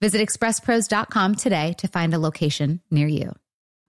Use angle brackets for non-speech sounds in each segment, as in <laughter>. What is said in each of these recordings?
Visit expresspros.com today to find a location near you.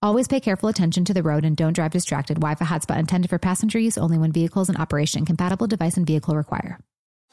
Always pay careful attention to the road and don't drive distracted. Wi-Fi hotspot intended for passenger use only when vehicles in operation. Compatible device and vehicle require.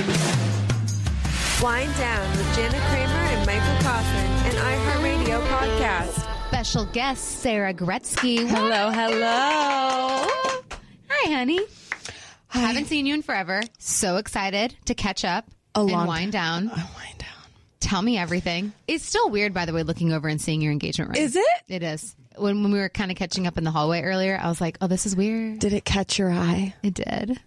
Wind Down with Jana Kramer and Michael Caussin, an iHeartRadio podcast. Special guest Sarah Gretzky. Hello, hello. Hi, honey. Haven't seen you in forever. So excited to catch up A and long wind down. Oh, wind down. Tell me everything. It's still weird, by the way, looking over and seeing your engagement ring. Is it? It is. When, when we were kind of catching up in the hallway earlier, I was like, oh, this is weird. Did it catch your eye? It did.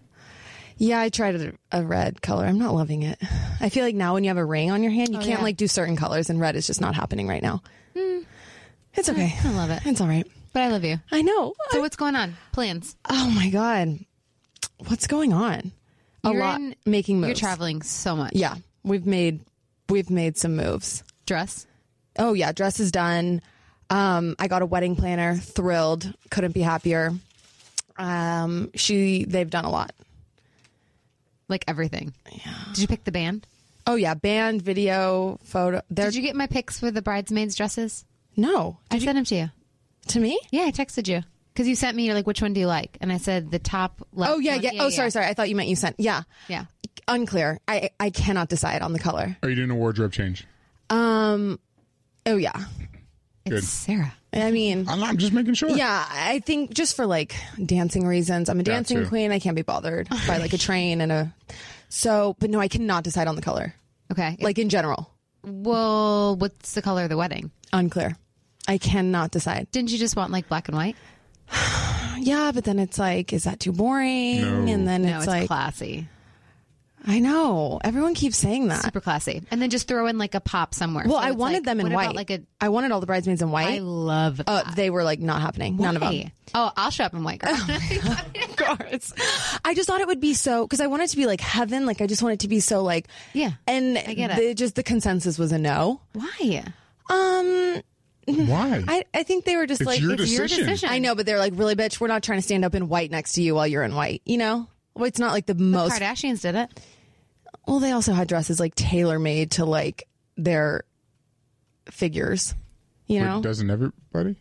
Yeah, I tried a, a red color. I'm not loving it. I feel like now when you have a ring on your hand, you can't yeah. like do certain colors, and red is just not happening right now. It's okay. I love it. It's all right. But I love you. I know. So what's going on? Plans? oh my god, what's going on? A You're lot in- making moves. You're traveling so much. Yeah, we've made we've made some moves. Dress? Oh yeah, dress is done. Um, I got a wedding planner. Thrilled. Couldn't be happier. Um, she they've done a lot. Like everything. Yeah. Did you pick the band? Oh yeah, band, video, photo. They're Did you get my pics for the bridesmaids' dresses? no I sent them to you. to me. Yeah, I texted you. Because you sent me, you're like, which one do you like? And I said the top left. Oh yeah, one. yeah. Oh sorry, sorry. I thought you meant you sent. Yeah, Yeah. unclear. I I cannot decide on the color. Are you doing a wardrobe change? Um. Oh yeah. It's Good. Sarah. I mean, I'm, I'm just making sure. yeah. I think just for like dancing reasons, I'm a dancing Gotcha. queen. I can't be bothered <laughs> by like a train and a. So, but no, I cannot decide on the color. Okay. Like in general, well, what's the color of the wedding? unclear. I cannot decide. Didn't you just want like black and white? <sighs> Yeah, but then it's like, is that too boring? No. And then No, it's, it's like, classy. I know everyone keeps saying that. Super classy. And then just throw in like a pop somewhere. Well, So I wanted like- them in white. About like a, I wanted all the bridesmaids in white. I love that. Uh, they were like not happening. None of them. Oh, I'll show up in white, girl. <laughs> cards. I just thought it would be so because I want it to be like heaven. Like I just want it to be so like Yeah, And I get it. the- just the consensus was a no. Why? Um, Why? I I think they were just It's like your It's your decision. decision. I know, but they're like really bitch. We're not trying to stand up in white next to you while you're in white. You know. Well, it's not like the most. Kardashians did it. Well, they also had dresses like tailor made to like their figures. You But know. doesn't everybody?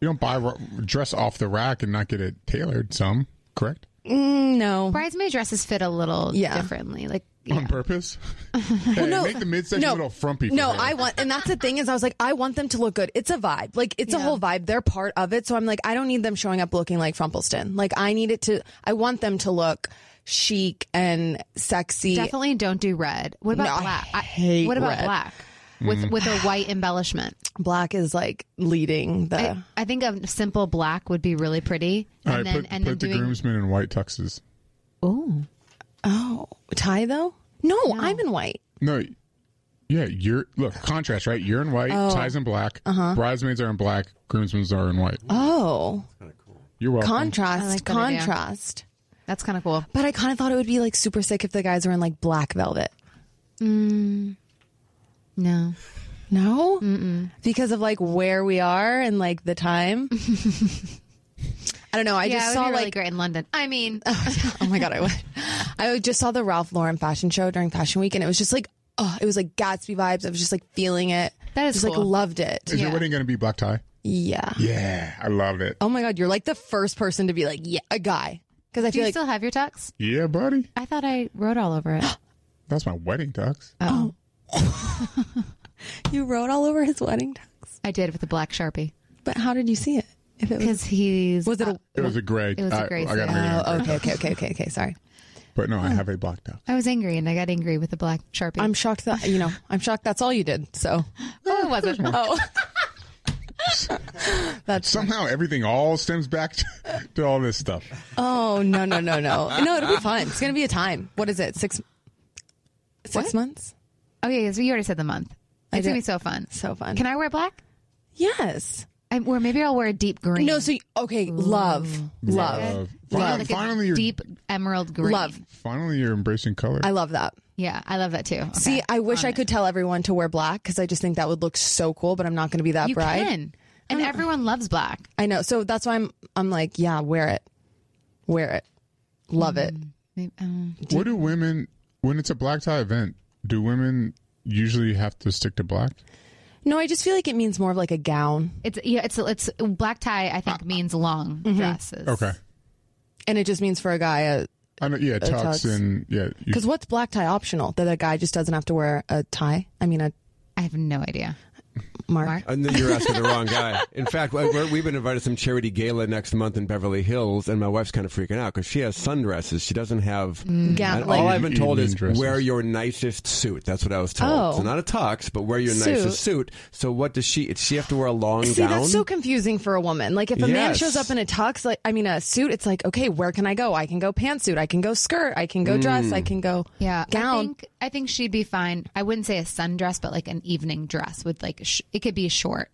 You don't buy a dress off the rack and not get it tailored. Some, correct? Mm, no. Bridesmaid dresses fit a little Yeah. differently. Like, On purpose. <laughs> hey, no, make the midsection a little frumpy. For No, her. I want, and that's the thing is, I was like, I want them to look good. It's a vibe, like it's a whole vibe. They're part of it, so I'm like, I don't need them showing up looking like Frumpelston. Like I need it to, I want them to look chic and sexy. definitely don't do red. What about No, I black? hate what about red. black? with with a white embellishment. Black is like leading the. I, I think a simple black would be really pretty, and All right, then put, and then the doing groomsmen in white tuxes. oh oh, tie though? No, I'm in white. No, yeah, you're look contrast, right? You're in white, Oh. ties in black, Uh-huh. bridesmaids are in black, groomsmen are in white. Oh, kind of cool. You're welcome. contrast, like that idea. contrast. That's kind of cool. But I kind of thought it would be like super sick if the guys were in like black velvet. Mm. No, No, Mm-mm. because of like where we are and like the time. <laughs> I don't know. I yeah, just it would saw be really like great in London. I mean, <laughs> oh my god, I would. I just saw the Ralph Lauren fashion show during Fashion Week, and it was just like, oh, it was like Gatsby vibes. I was just like feeling it. That is just like cool. loved it. Is your wedding going to be black tie? Yeah. Yeah, I love it. Oh my god, you're like the first person to be like, yeah, a guy. Because I do feel you like still have your tux? Yeah, buddy. I thought I wrote all over it. <gasps> That's my wedding tux. Oh, oh. <laughs> you wrote all over his wedding tux. I did with a black sharpie But how did you see it? If it was, because he's was it a? Uh, it was a gray. It was a gray I, got suit. married in a Oh, gray. okay, okay, okay, okay, okay. Sorry. But no, I oh. have a black tux. I was angry and I got angry with the black sharpie. I'm shocked that you know. I'm shocked that's all you did. So. oh, it wasn't. <laughs> Oh. <laughs> <laughs> That's Somehow everything all stems back to, to all this stuff. oh no no no no no it'll be fun. It's gonna be a time. What is it? Six six What? months? Oh yeah, yes, you already said the month. I It's gonna be so fun. So fun. Can I wear black? Yes. I, or maybe I'll wear a deep green. No. So you- okay. Love. Love. Love. Love. Finally, like a finally you're deep emerald green. Love. finally you're embracing color. I love that. Yeah, I love that too. Okay. See, I wish I could tell everyone to wear black because I just think that would look so cool. But I'm not going to be that You bride. can, and everyone loves black. I know. So that's why I'm. I'm like, yeah, wear it. Wear it. Love it. Maybe, um, what do women when it's a black tie event? Do women usually have to stick to black? No, I just feel like it means more of like a gown, it's yeah, it's it's black tie. I think means long dresses. Okay. and it just means for a guy. uh, I know, yeah, tux, tux. and yeah. Because what's black tie optional? That a guy just doesn't have to wear a tie. I mean, a I have no idea. Mark. Mark? And then you're asking the wrong guy. In fact, we're, we've been invited to some charity gala next month in Beverly Hills, and my wife's kind of freaking out because she has sundresses. She doesn't have. Gown, And Mm. all I've been told is dresses. wear your nicest suit. That's what I was told. Oh. So not a tux, but wear your Suit. nicest suit. So what does she? Does she have to wear a long See, gown? that's so confusing for a woman. Like, if a man shows up in a tux, like, I mean, a suit, it's like, okay, where can I go? I can go pantsuit. I can go skirt. I can go dress. I can go Yeah, I gown. think I think she'd be fine. I wouldn't say a sundress, but like an evening dress with like a sh- it could be short.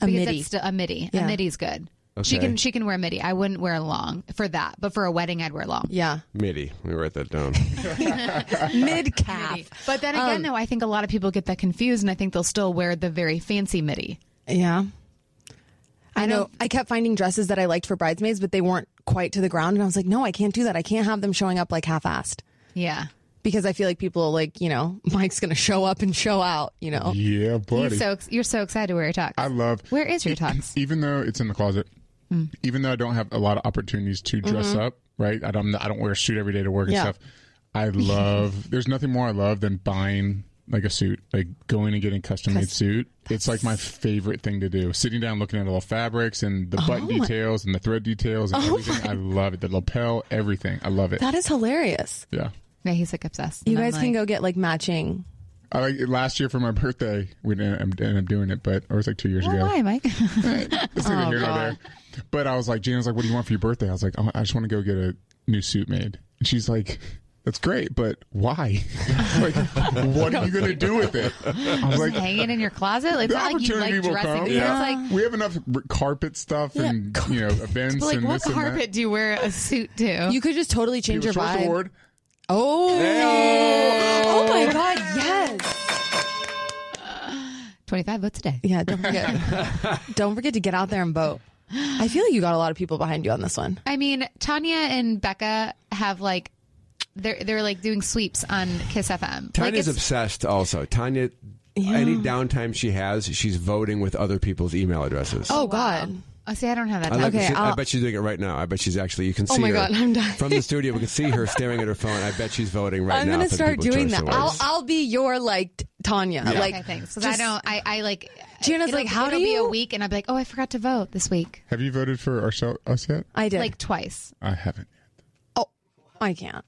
A midi. That's still, a midi. Yeah. A midi's good. She can she can wear midi. I wouldn't wear long for that, but for a wedding, I'd wear long. yeah. Midi. Let me write that down. <laughs> Mid calf. But then again, um, though, I think a lot of people get that confused, and I think they'll still wear the very fancy midi. Yeah. I, I know. I kept finding dresses that I liked for bridesmaids, but they weren't quite to the ground. And I was like, no, I can't do that. I can't have them showing up like half assed Yeah, because I feel like people like, you know, <laughs> Mike's going to show up and show out, you know? yeah, buddy. He's so ex- you're so excited to wear your tux. I love. Where is your tux? Even though it's in the closet, Mm. even though I don't have a lot of opportunities to dress up, right? I don't. I don't wear a suit every day to work Mm-hmm. Yeah. and stuff. I <laughs> love. there's nothing more I love than buying like a suit, like going and getting custom made suit. It's like my favorite thing to do. Sitting down, looking at all the fabrics and the button details and the thread details and everything. I love it. The lapel, everything. I love it. That is hilarious. yeah. Yeah, he's like obsessed. You And I'm guys can like, go get like matching. I like last year for my birthday. We didn't end ended up doing it, but or it was like two years Well, ago. why, Mike? It's neither <laughs> oh, here there. But I was like, Gina's like, "What do you want for your birthday?" I was like, oh, "I just want to go get a new suit made." And she's like, "That's great, but why? <laughs> like, what are you going to do with it?" I was like, Hang it in your closet. Like, it's "The not like you like opportunity will dressing. come." It's Yeah. like, we have enough r- carpet stuff and you know events but like, and what this and that. carpet do you wear a suit to? You could just totally change People's your Choice vibe. Award. Oh. Oh my God. Yes. Uh, 25 votes a day. Yeah. Don't forget. <laughs> don't forget to get out there and vote. I feel like you got a lot of people behind you on this one. I mean, Tanya and Becca have like they're they're like doing sweeps on Kiss FM. Tanya's it's, obsessed also. Tanya, any downtime she has, she's voting with other people's email addresses. Oh, oh God. Oh, see, I don't have that. I, like time. to Okay, see- I bet she's doing it right now. I bet she's actually. You can Oh see my her God, I'm dying. from the <laughs> studio. We can see her staring at her phone. I bet she's voting right now. I'm gonna start doing that. I'll I'll be your like t- Tanya. Like okay, thanks. Because just- I don't. I, I like. Gina's it'll- like, how do it'll be a week, and I'll be like, oh, I forgot to vote this week, Have you voted for ourselves us yet? I did. like twice. I haven't. Yet. Oh, I can't.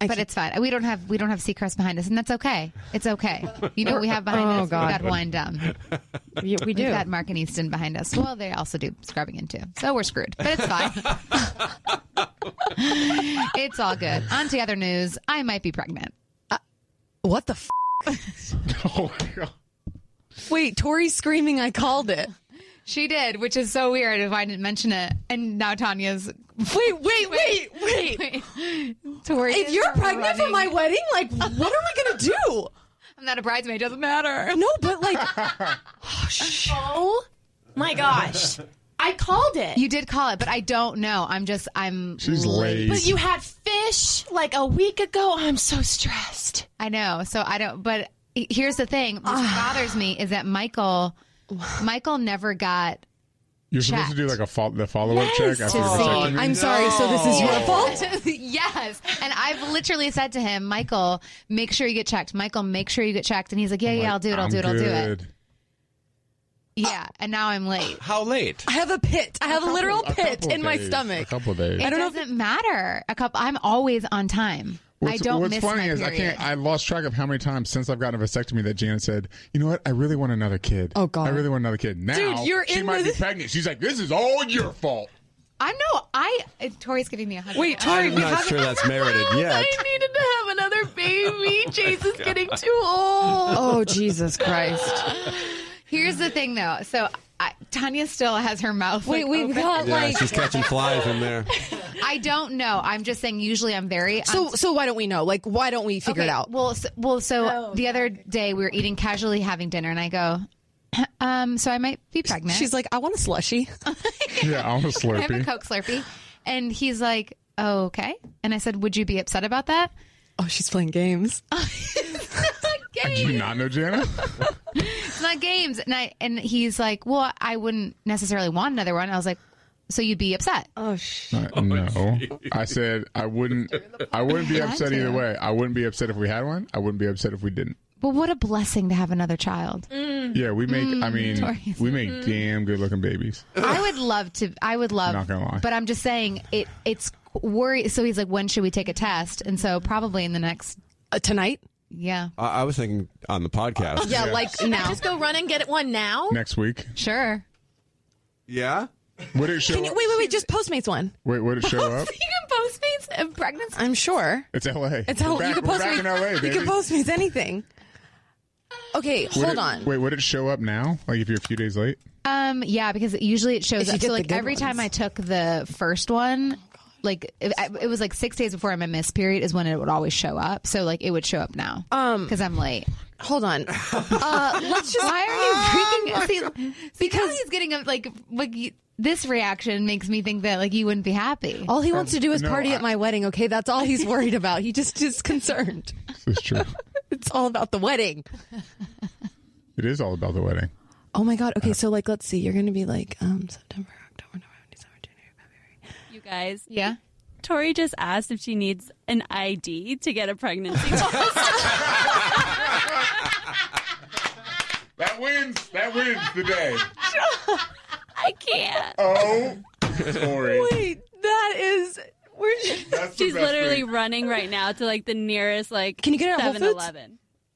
But can't- it's fine. We don't have we don't have Seacrest behind us, and that's okay. It's okay. You know what we have behind Oh, us? God. We got wind down. we, we do. We've got Mark and Easton behind us. Well, they also do scrubbing in too, so we're screwed. But it's fine. <laughs> it's all good. On to other news. I might be pregnant. Uh, what the? F- <laughs> Oh my god. Wait, Tori's screaming. I called it. She did, which is so weird if I didn't mention it. And now Tanya's. Wait, wait, <laughs> wait, wait. Wait, Tori, If you're pregnant for my wedding, like, what are we gonna do? I'm not a bridesmaid. Doesn't matter. No, but like, <laughs> oh, oh my gosh. I called it. You did call it, but I don't know. I'm just I'm. She's late. but you had fish like a week ago. I'm so stressed. I know. So I don't. But here's the thing. What ah. bothers me is that Michael, <laughs> Michael never got. You're supposed to do like a fo- the follow up check after your To see. vasectomy. I'm sorry. So this is your fault. <laughs> yes, and I've literally said to him, Michael, make sure you get checked. Michael, make sure you get checked. And he's like, Yeah, yeah, I'll do it. I'll I'm do it. I'll do it. good. Yeah, and now I'm late. How late? I have a pit. I have a, literal A pit couple in my stomach. A couple days. It don't know if doesn't matter. A couple. I'm always on time. I What's, don't what's miss funny my is I can't. I lost track of how many times since I've gotten a vasectomy that Janet said, "You know what? I really want another kid. Oh, God. I really want another kid." Now Dude, you're she in might the- be pregnant. She's like, "This is all your fault." I know. I uh, Tori's giving me a hug. Wait, Tori, I'm not haven't. sure that's merited <laughs> yet. I needed to have another baby. <laughs> Jace is getting too old. <laughs> Oh Jesus Christ! Here's the thing, though. So I, Tanya still has her mouth. Wait, like, we've open. got Yeah, like. she's catching flies in there. I don't know. I'm just saying. Usually, I'm very. So so why don't we know? Like why don't we figure it out? Well, so, well, so Oh, the other day we were eating casually, having dinner, and I go, <clears throat> um, so I might be pregnant. She's like, I want a slushy. <laughs> Yeah, I want a I have a Slurpee. Coke Slurpee, and he's like, oh, okay. And I said, would you be upset about that? Oh, she's playing games. <laughs> <laughs> <laughs> Do you not know Janet? <laughs> It's not games. And I and he's like, well, I wouldn't necessarily want another one. I was like, so you'd be upset. Oh sh. Uh, no, I said I wouldn't. <laughs> I wouldn't be upset either way. I wouldn't be upset if we had one. I wouldn't be upset if we didn't. But what a blessing to have another child. Yeah, we make. I mean, Tori's- we make damn good looking babies. I would love to. I would love. Not gonna lie. But I'm just saying it. It's worry. So he's like, when should we take a test? And so probably in the next. Uh, tonight? Yeah, I, I was thinking on the podcast. Yeah, like now. Just go run and get it one now. Next week, sure. Yeah? would it show? Can you, up? wait, wait, wait. Just Postmates one. Wait, would it show up? <laughs> You can Postmates and pregnancy. I'm sure. It's L.A. It's how We're back, you can we're back Postmates. in L.A. you Baby. can Postmates anything. Okay, Would hold it- on. Wait, would it show up now? Like if you're a few days late? Um, yeah, because usually it shows If you up. get So the like good every time ones. I took the first one, like it, it was like six days before my miss period is when it would always show up. So like it would show up now. Um, because I'm late. Hold on. <laughs> Uh, <laughs> let's just. Why are you freaking? <laughs> See, because he's getting a, like like this reaction makes me think that like you wouldn't be happy. All he wants to do is no, party I- at my wedding. Okay, that's all he's worried about. He just is concerned. This is true. It's all about the wedding. it is all about the wedding. Oh my god. Okay, so like, let's see. You're gonna be like um September, guys, Yeah. Tori just asked if she needs an ID to get a pregnancy <laughs> test. That wins. That wins the day. I can't. Oh, Tori. Wait, that is. We're. That's the She's literally thing. running right now to like the nearest like Can you get it at Whole Foods?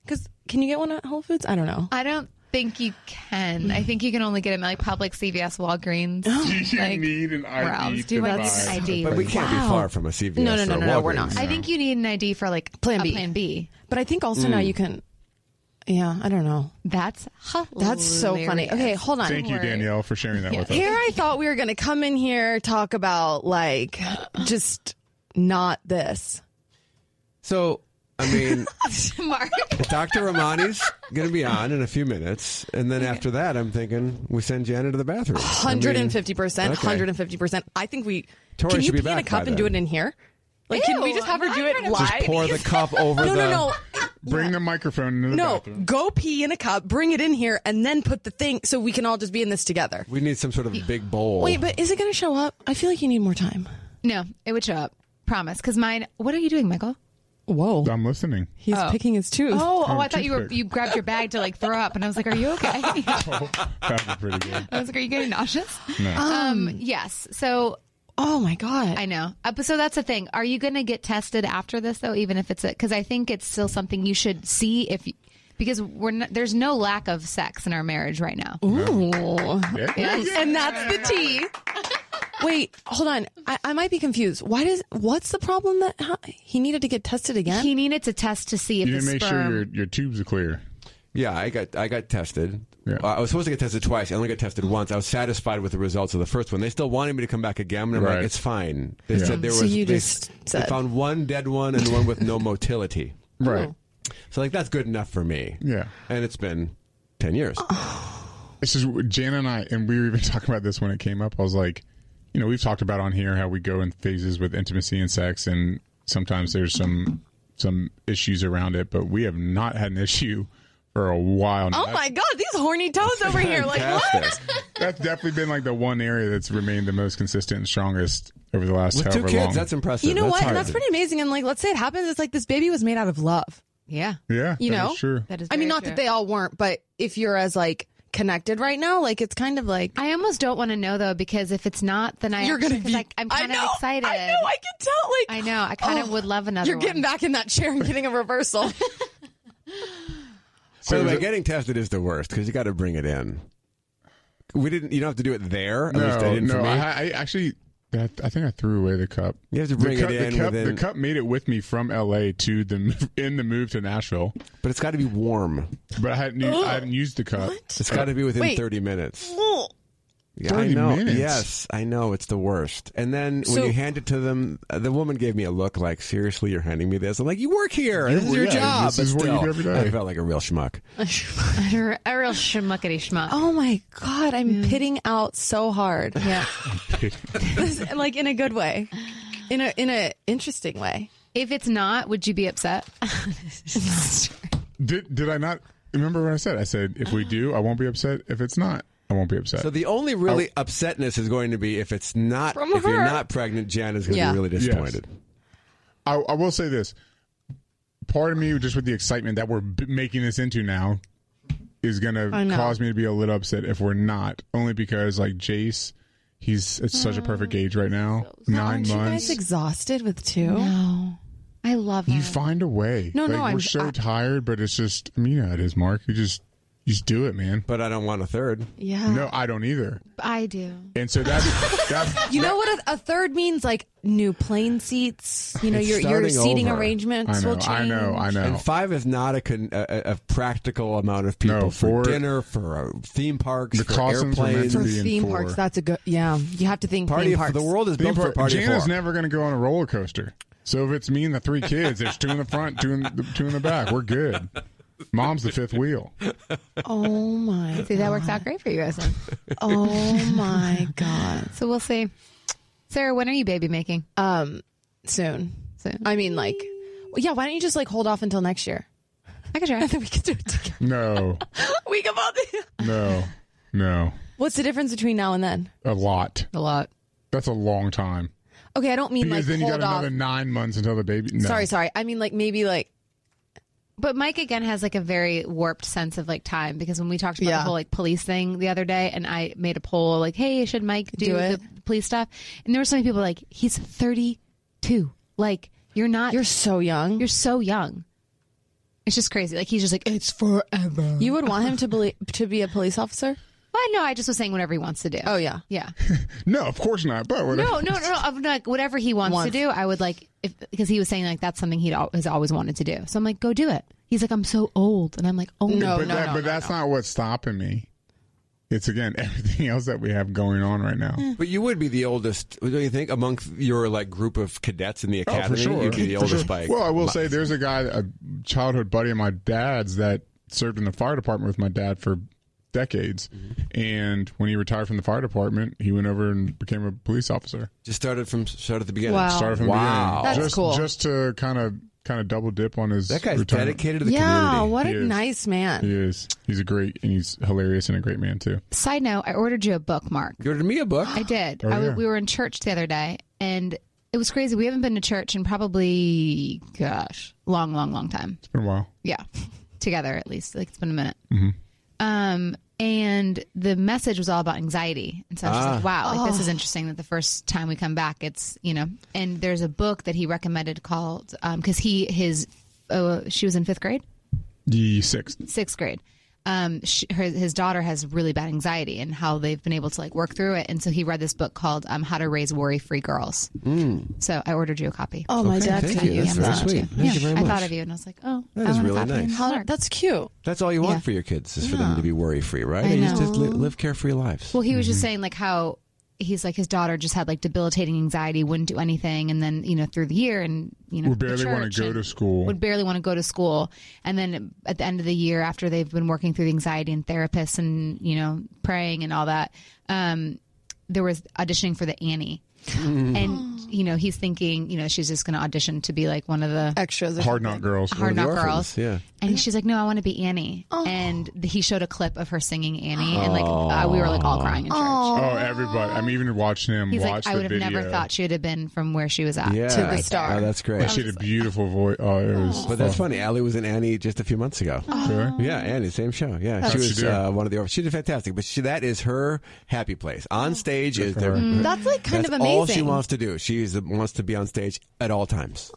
Because can you get one at Whole Foods? I don't know. I don't think you can. I think you can only get them at like Public, CVS, Walgreens. <laughs> You like, need an ID else do to you want buy. an ID? But we can't be far from a CVS. No, no, no, or no, no, we're not. I think you need an ID for like Plan a B. Plan B. But I think also now mm. you can. Yeah, I don't know. That's hilarious. That's so funny. Okay, hold on. Thank you, Danielle, for sharing that with us. Here I thought we were going to come in here talk about like just not this. So, I mean, <laughs> Mark. Dr. Ramani's going to be on in a few minutes. And then after that, I'm thinking we send Janet to the bathroom. I mean, 150%, okay. 150%. I think we Tori Can you be pee in a cup by and do it in here? Like can we just have her I'm do it trying to- live? Just pour the cup <laughs> over No, the. no, no. Bring the microphone into the No, bathroom. go pee in a cup, bring it in here, and then put the thing so we can all just be in this together. We need some sort of big bowl. Wait, but is it going to show up? I feel like you need more time. No, it would show up. Promise. Because mine. What are you doing, Michael? Whoa. I'm listening. He's picking his tooth. Oh, oh! Oh, I thought you were toothpick. you grabbed your bag to like throw up, and I was like, "Are you okay?" <laughs> That was pretty good. I was like, "Are you getting nauseous?" No. Um, yes. So Oh my god. I know. Uh, but so that's the thing. Are you going to get tested after this though? Even if it's a because I think it's still something you should see if you, because we're not, there's no lack of sex in our marriage right now. Ooh. Yeah. And that's the tea. <laughs> Wait, hold on. I, I might be confused. Why does what's the problem that how, he needed to get tested again? He needed to test to see if You the make sperm. sure your, your tubes are clear. Yeah, I got I got tested. Yeah. Uh, I was supposed to get tested twice. I only got tested once. I was satisfied with the results of the first one. They still wanted me to come back again, and I'm Right. like, it's fine. They Yeah. said there was. So was. you they, just they said- found one dead one and one with no motility. Right. So like that's good enough for me. Yeah. And it's been ten years. This is Jana and I, and we were even <laughs> talking about this when it came up. I was like, you know, we've talked about on here how we go in phases with intimacy and sex, and sometimes there's some some issues around it, but we have not had an issue for a while. now. oh my god, these horny toes over here. Like what? <laughs> That's definitely been like the one area that's remained the most consistent and strongest over the last With two kids, long. that's impressive. You know That's what? hard. And that's pretty amazing. And like, let's say it happens. It's like this baby was made out of love. Yeah, yeah, you that know? is true. that is. I mean, not true. that they all weren't, but if you're as like connected right now, like it's kind of like I almost don't want to know though because if it's not, then I you're gonna be. Like, I'm I kind of excited. I know. I can tell. Like I know. I kind of Oh, would love another. You're getting one. back in that chair and getting a reversal. By the way, it- getting tested is the worst because you got to bring it in. We didn't. You don't have to do it there. At least I No, didn't no. I, I actually, that, I think I threw away the cup. You have to bring the cup, it in The cup, within- the cup made it with me from L.A. to the <laughs> in the move to Nashville, but it's got to be warm. but I hadn't, u- I hadn't used the cup. It's got to be within Wait. 30 minutes. Yeah, I know. minutes? Yes, I know. It's the worst. And then So- when you hand it to them, uh, the woman gave me a look like, seriously, you're handing me this? I'm like, you work here. This is your yeah, job. this is but what you do every day. I felt like a real schmuck. <laughs> a real schmuckety schmuck. oh my god, I'm pitting out so hard. Yeah. <laughs> This- like in a good way, in a in a interesting way. If it's not, would you be upset? <laughs> Did did I not remember what I said? I said if we do, I won't be upset. If it's not, I won't be upset. So the only really Oh. upsetness is going to be if it's not, From if you're not pregnant, Jan is going to Yeah. be really disappointed. I, I will say this: part of me, just with the excitement that we're b- making this into now, is going to cause me to be a little upset if we're not. Only because like Jace, he's at such a perfect mm. age right now, 9 Aren't you months. guys exhausted with two? No. I love you him. find a way. No, like, no, we're I'm- so I- tired, but it's just. I mean, you know it is, Mark. You just, you just do it, man. But I don't want a third. Yeah. No, I don't either. I do. And so that's that's <laughs> You know what a, a third means? Like new plane seats. You know, It's your your starting seating over. arrangements I will know, change. I know, I know. And five is not a, con, a, a- a practical amount of people No, for for- dinner, for uh, theme parks, The for costumes were meant airplanes. to For be in theme four. parks, that's a good. Yeah, you have to think Party theme of, parks. the world is built Theme for park- party of Jana's four. never going to go on a roller coaster. So if it's me and the three kids, there's two in the front, two in the, two in the back. We're good. <laughs> Mom's the fifth wheel. Oh my! See, that works out great for you guys. Then. Oh my god! So we'll see. Sarah, when are you baby making? Um, soon. Soon. I mean, like, well, yeah. Why don't you just like hold off until next year? I could try. <laughs> Then we can do it together. No, <laughs> we can both. no, no. What's the difference between now and then? A lot. A lot. That's a long time. Okay, I don't mean Because like then you hold got off. another nine months until the baby. No. Sorry, sorry. I mean like maybe like But Mike again has like a very warped sense of like time because when we talked about Yeah. the whole like police thing the other day, and I made a poll like, "Hey, should Mike do, Do it? the police stuff?" And there were so many people like, "He's 32. Like, you're not. you're You're so young. you're so young. It's just crazy. Like he's just like it's forever. you would want him to be to be a police officer? Well, no, I just was saying whatever he wants to do. Oh yeah. yeah. <laughs> No, of course not. But whatever. No, no, no, no. I'm like whatever he wants, to do. I would like if because he was saying like that's something he has always wanted to do. So I'm like, go do it. He's like, I'm so old, and I'm like, oh No, but that, but that's not what's stopping me. It's again <laughs> everything else that we have going on right now. But you would be the oldest, don't you think, among your like group of cadets in the Oh, academy? for sure. You'd be the For oldest sure. by. Well, I will say there's a guy, a childhood buddy of my dad's that served in the fire department with my dad for decades. Mm-hmm. And when he retired from the fire department, he went over and became a police officer. just started from started at the beginning. Wow. Started from Wow. the beginning. That's just, cool. Just to kind of kind of double dip on his That guy's retirement. dedicated to the Yeah, community. what He a is. nice man. He is. He's a great and he's hilarious and a great man too. Side note: I ordered you a bookmark. You ordered me a book. I did. Oh, I w yeah. we were in church the other day, and it was crazy. We haven't been to church in probably, gosh, long, long, long time. It's been a while. Yeah, <laughs> together at least. Like it's been a minute. Mm-hmm. Um, and the message was all about anxiety. And so I was just Ah. like, wow, like this is interesting that the first time we come back, it's you know. And there's a book that he recommended called because he his uh, she was in fifth grade The sixth. sixth grade. Um, she, her, his daughter has really bad anxiety and how they've been able to like work through it. And so he read this book called um, How to Raise Worry Free Girls. So I ordered you a copy. Oh, my Okay, dad thank sent you. you. That's very sweet. Thank yeah. you very I thought of you and I was like, oh, That I is want a really copy. nice. How- that's cute. That's all you want Yeah. for your kids is for them to be worry free, right? I They just, know. just li- live carefree lives. Well, he was just saying like how he's like his daughter just had like debilitating anxiety, wouldn't do anything, and then you know through the year and you know Would barely wanna go to school. Would barely want to go to school, and then at the end of the year, after they've been working through the anxiety and therapists and you know praying and all that, um, there was auditioning for the Annie. And you know he's thinking, you know, she's just going to audition to be like one of the Extras. Hard something. Knock Girls. Hard the Knock Girls. yeah. And she's like, no, I want to be Annie. And he showed a clip of her singing Annie, and like uh, we were like all crying in church. Oh, everybody. I'm even watching him He's watch like, I would have video. never thought she would have been from where she was at. Yeah. to the star. Oh, that's great. She had a beautiful voice. Oh, it was. But that's funny. Allie was in Annie just a few months ago. Sure. Yeah, Annie, same show. Yeah, How'd she she was do? uh, one of the. orphans. She did fantastic, but she, that is her happy place. On stage is for their. her. That's like kind that's of all she wants to do. She is, wants to be on stage at all times.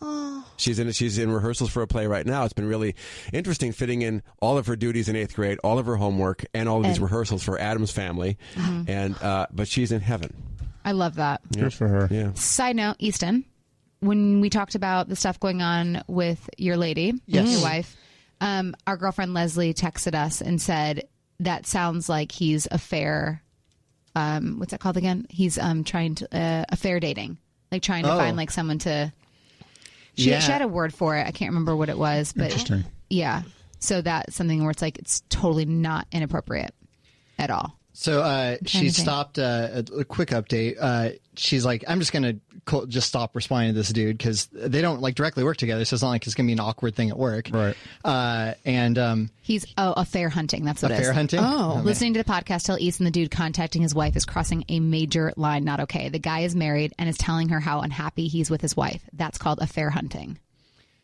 She's in she's in rehearsals for a play right now. It's been really interesting fitting in all of her duties in eighth grade, all of her homework, and all of these And- rehearsals for Addams Family. And uh, but she's in heaven. I love that. Good for her. Yeah. Side note, Easton, when we talked about the stuff going on with your lady, Yes. your wife, um, our girlfriend Leslie texted us and said that sounds like he's a fair. Um, what's that called again? He's um trying to uh, affair dating, like trying to Oh. find like someone to. She, Yeah. she had a word for it. I can't remember what it was, but Interesting. yeah. So that's something where it's like it's totally not inappropriate at all. So uh, she stopped. Uh, a, a quick update. Uh, she's like, I'm just gonna co- just stop responding to this dude because they don't like directly work together. So it's not like it's gonna be an awkward thing at work. Right. Uh, and um, He's oh affair hunting. That's what it is. affair hunting. Oh. Listening to the podcast, tell Easton the dude contacting his wife is crossing a major line. Not okay. The guy is married and is telling her how unhappy he's with his wife. That's called affair hunting.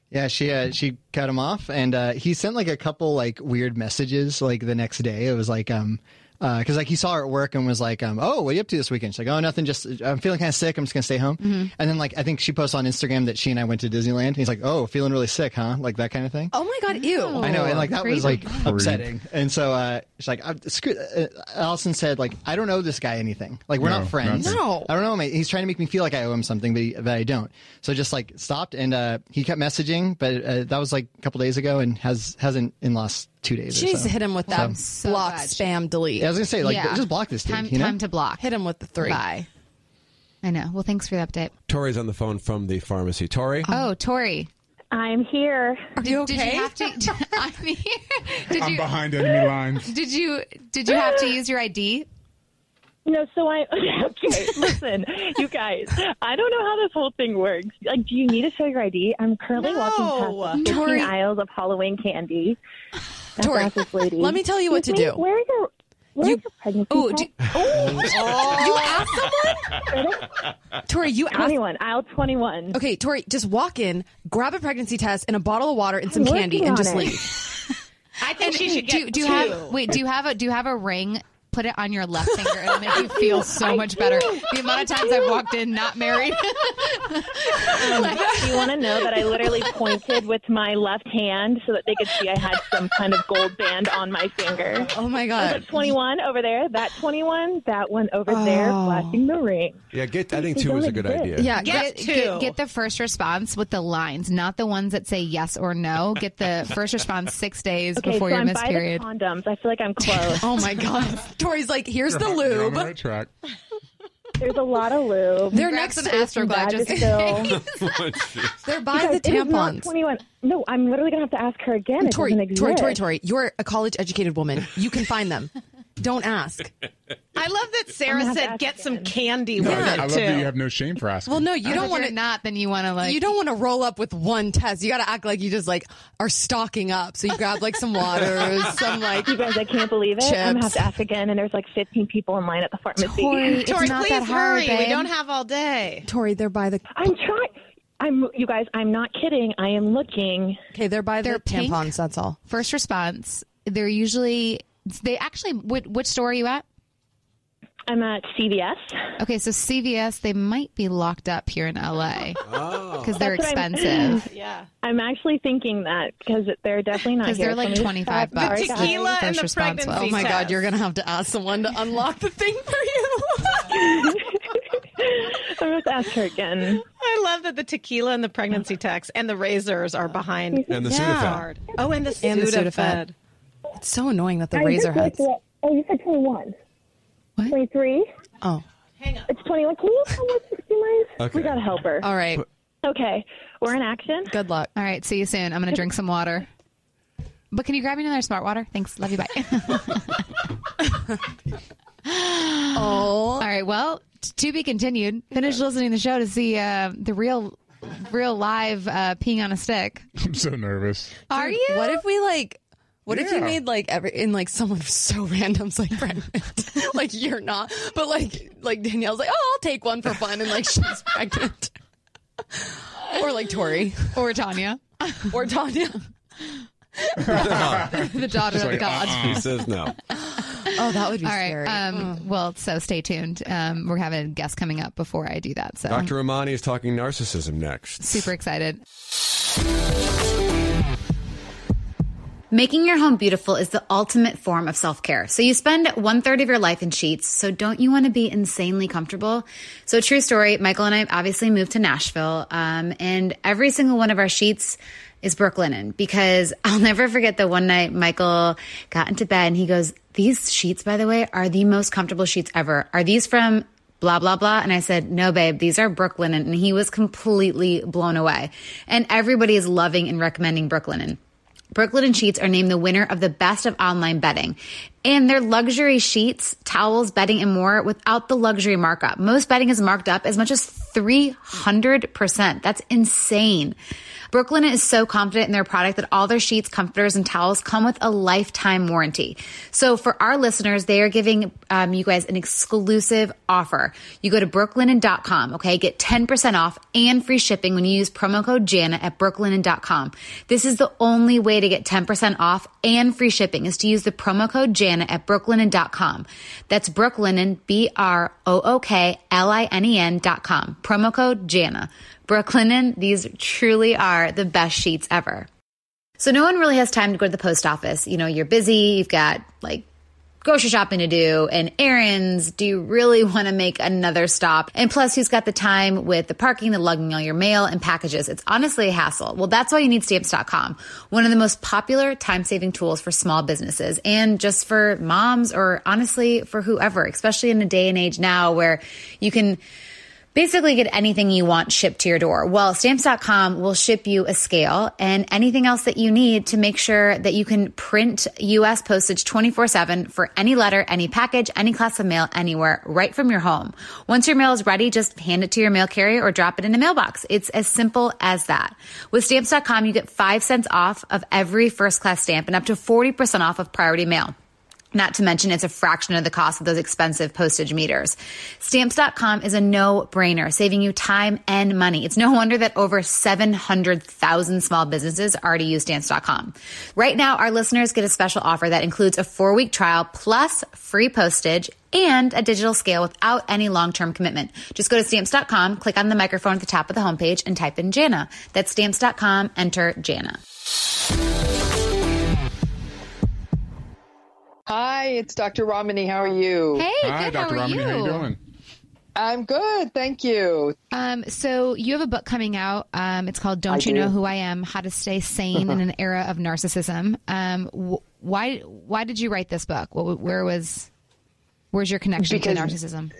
Yeah, she uh, she cut him off, and uh, he sent like a couple like weird messages like the next day. It was like um because like he saw her at work and was like um oh what are you up to this weekend? She's like oh nothing, just I'm feeling kind of sick. I'm just gonna stay home. Mm-hmm. And then like I think she posts on Instagram that she and I went to Disneyland. And he's like oh feeling really sick, huh? Like that kind of thing. Oh my god, ew. I know, and like that was like upsetting. And so uh, she's like, I'm, screw, uh, Allison said, like, I don't owe this guy anything. Like, we're No, not friends. nothing. No. I don't know. him. He's trying to make me feel like I owe him something, but, he, but I don't. So just like stopped, and uh, he kept messaging, but uh, that was like a couple days ago, and has hasn't in last two days. She needs so. to hit him with that So block, glad. spam, delete. Yeah, I was gonna say, like, yeah. just block this dude. Time, you know? time to block. Hit him with the three. Bye. I know. Well, thanks for the update. Tori's on the phone from the pharmacy. Tori, Oh, oh Tori. I'm here. Are you Did okay? you have to? <laughs> I'm here. Did I'm you? behind enemy lines. Did you? Did you have to use your ID? No, so I <laughs> okay. Listen, you guys, I don't know how this whole thing works. Like, do you need to show your ID? I'm currently No. walking past 15 Tori. aisles of Halloween candy. That's Tori, asked this lady. <laughs> let me tell you what to Excuse do. me, Where are your where's You- your pregnancy Oh, test? do, you asked someone? <laughs> Tori, you asked. 21, aisle 21. Okay, Tori, just walk in, grab a pregnancy test and a bottle of water and some I'm candy, and just it. leave. <laughs> I think she should do, get do you two. have wait? Do you have a do you have a ring? Put it on your left <laughs> finger. It'll make you feel so much better. The amount of times I've walked in not married. <laughs> Um, do you want to know that I literally pointed with my left hand so that they could see I had some kind of gold band on my finger? Oh my That god. 21 over there, that 21, that one over there, Oh. flashing the ring. yeah, get. I think two is a good exist. idea. Yeah, Get, two. get, get the first response with the lines, not the ones that say yes or no. Get the first response six days Okay, before so your I'm miss by period. the condoms. I feel like I'm <laughs> close. Oh my god. Tori's like, here's the You're on the lube. right track. There's a lot of lube. They're next some to Astroglide just is still- <laughs> <laughs> they're by Guys, the it is tampons. 21. No, I'm literally gonna have to ask her again. Tori. Tori, Tori, Tori, you're a college educated woman. You can find them. Don't ask. <laughs> I love that Sarah said ask get some again. candy with I it love too. that you have no shame for asking. Well, no, you Or don't want you're to. not, then you want to like You don't want to roll up with one test. You got to act like you just like are stocking up. So you grab like some water, <laughs> some like. You guys, I can't believe it. I'm gonna have to ask again, and there's like 15 people in line at the pharmacy. Tori, it's Tori, not please that hard, hurry. We don't have all day. Tori, they're by the. I'm trying. I'm. You guys, I'm not kidding. I am looking. Okay, they're by They're the pink. tampons. That's all. first response. They're usually They actually, which, which store are you at? I'm at CVS. Okay, so CVS, they might be locked up here in LA because oh. they're That's I'm- expensive. <laughs> yeah. I'm actually thinking that because they're definitely not 'Cause here. they're like Let me just 25 bucks. The tequila and the First response pregnancy Oh my test. God, you're gonna have to ask someone to unlock the thing for you. <laughs> I must ask her again. I love that the tequila and the pregnancy text and the razors are behind. And the Sudafed. Oh, and the And the Sudafed. Sudafed. It's so annoying that the I razor heads. at- Oh, you said 21. What? 23? Oh, Hang on. It's 21. Can you tell what 60 miles? <laughs> Okay. We got to help her. all right. Okay, we're in action. Good luck. All right, see you soon. I'm going to drink some water. But can you grab me another smart water? Thanks. Love you. Bye. <laughs> <laughs> Oh, All right. Well, t- to be continued. Finish listening to the show to see uh, the real, real live uh, peeing on a stick. I'm so nervous. Are you? what if we like? What if you Yeah. made like every in like someone so <laughs> random's like pregnant, <laughs> like you're not, but like like Danielle's like, oh, I'll take one for fun, and like she's <laughs> pregnant, or like Tori or Tanya or Tanya. the daughter She's of like, God. He says no. Oh, that would be All right. scary. Um, well, so stay tuned. Um, we're having a guest coming up before I do that. So Dr. Ramani is talking narcissism next. super excited. Making your home beautiful is the ultimate form of self care. So you spend one third of your life in sheets. So don't you want to be insanely comfortable? So true story. Michael and I obviously moved to Nashville, um, and every single one of our sheets is Brooklinen because <laughs> I'll never forget the one night Michael got into bed and he goes, "These sheets, by the way, are the most comfortable sheets ever. Are these from?" blah, blah, blah. And I said, no, babe, these are Brooklinen. And he was completely blown away. And everybody is loving and recommending Brooklinen. Brooklinen Sheets are named the winner of the best of online bedding. And their luxury sheets, towels, bedding, and more without the luxury markup. Most bedding is marked up as much as 300%. That's insane. Brooklinen is so confident in their product that all their sheets, comforters, and towels come with a lifetime warranty. So for our listeners, they are giving um, you guys an exclusive offer. You go to brooklinen.com, okay? Get 10% off and free shipping when you use promo code Jana at brooklinen.com. This is the only way to get 10% off and free shipping is to use the promo code Jana at brooklinen.com. That's brooklinen, B-R-O-O-K-L-I-N-E-N dot com. Promo code Jana. Brooklinen, these truly are the best sheets ever. So no one really has time to go to the post office. You know, you're busy, you've got like grocery shopping to do and errands. Do you really <laughs> want to make another stop? And plus, who's got the time with the parking, the lugging all your mail and packages? It's honestly a hassle. Well, that's why you need stamps.com. One of the most popular time saving tools for small businesses and just for moms or honestly for whoever, especially in a day and age now where you can basically get anything you want shipped to your door. Well, stamps.com will ship you a scale and anything else that you need to make sure that you can print US postage 24 7 for any letter, any package, any class of mail, anywhere, right from your home. Once your mail is ready, just hand it to your mail carrier or drop it in a mailbox. It's as simple as that. With stamps.com, you get five cents off of every first class stamp and up to 40% off of priority mail. Not to mention, it's a fraction of the cost of those expensive postage meters. Stamps.com is a no brainer, saving you time and money. It's no wonder that over 700,000 small businesses already use Stamps.com. Right now, our listeners get a special offer that includes a four week trial plus free postage and a digital scale without any long term commitment. Just go to stamps.com, click on the microphone at the top of the homepage, and type in Jana. That's stamps.com, enter Jana. Hi, it's Dr. Ramani. How are you? Hey, Hi, good. Dr. How are Ramani. you? How are you doing? I'm good, thank you. Um, so you have a book coming out. Um, it's called "Don't I You do. Know Who I Am: How to Stay Sane in an <laughs> Era of Narcissism." Um, wh- why why did you write this book? What, where was where's your connection Because- to narcissism?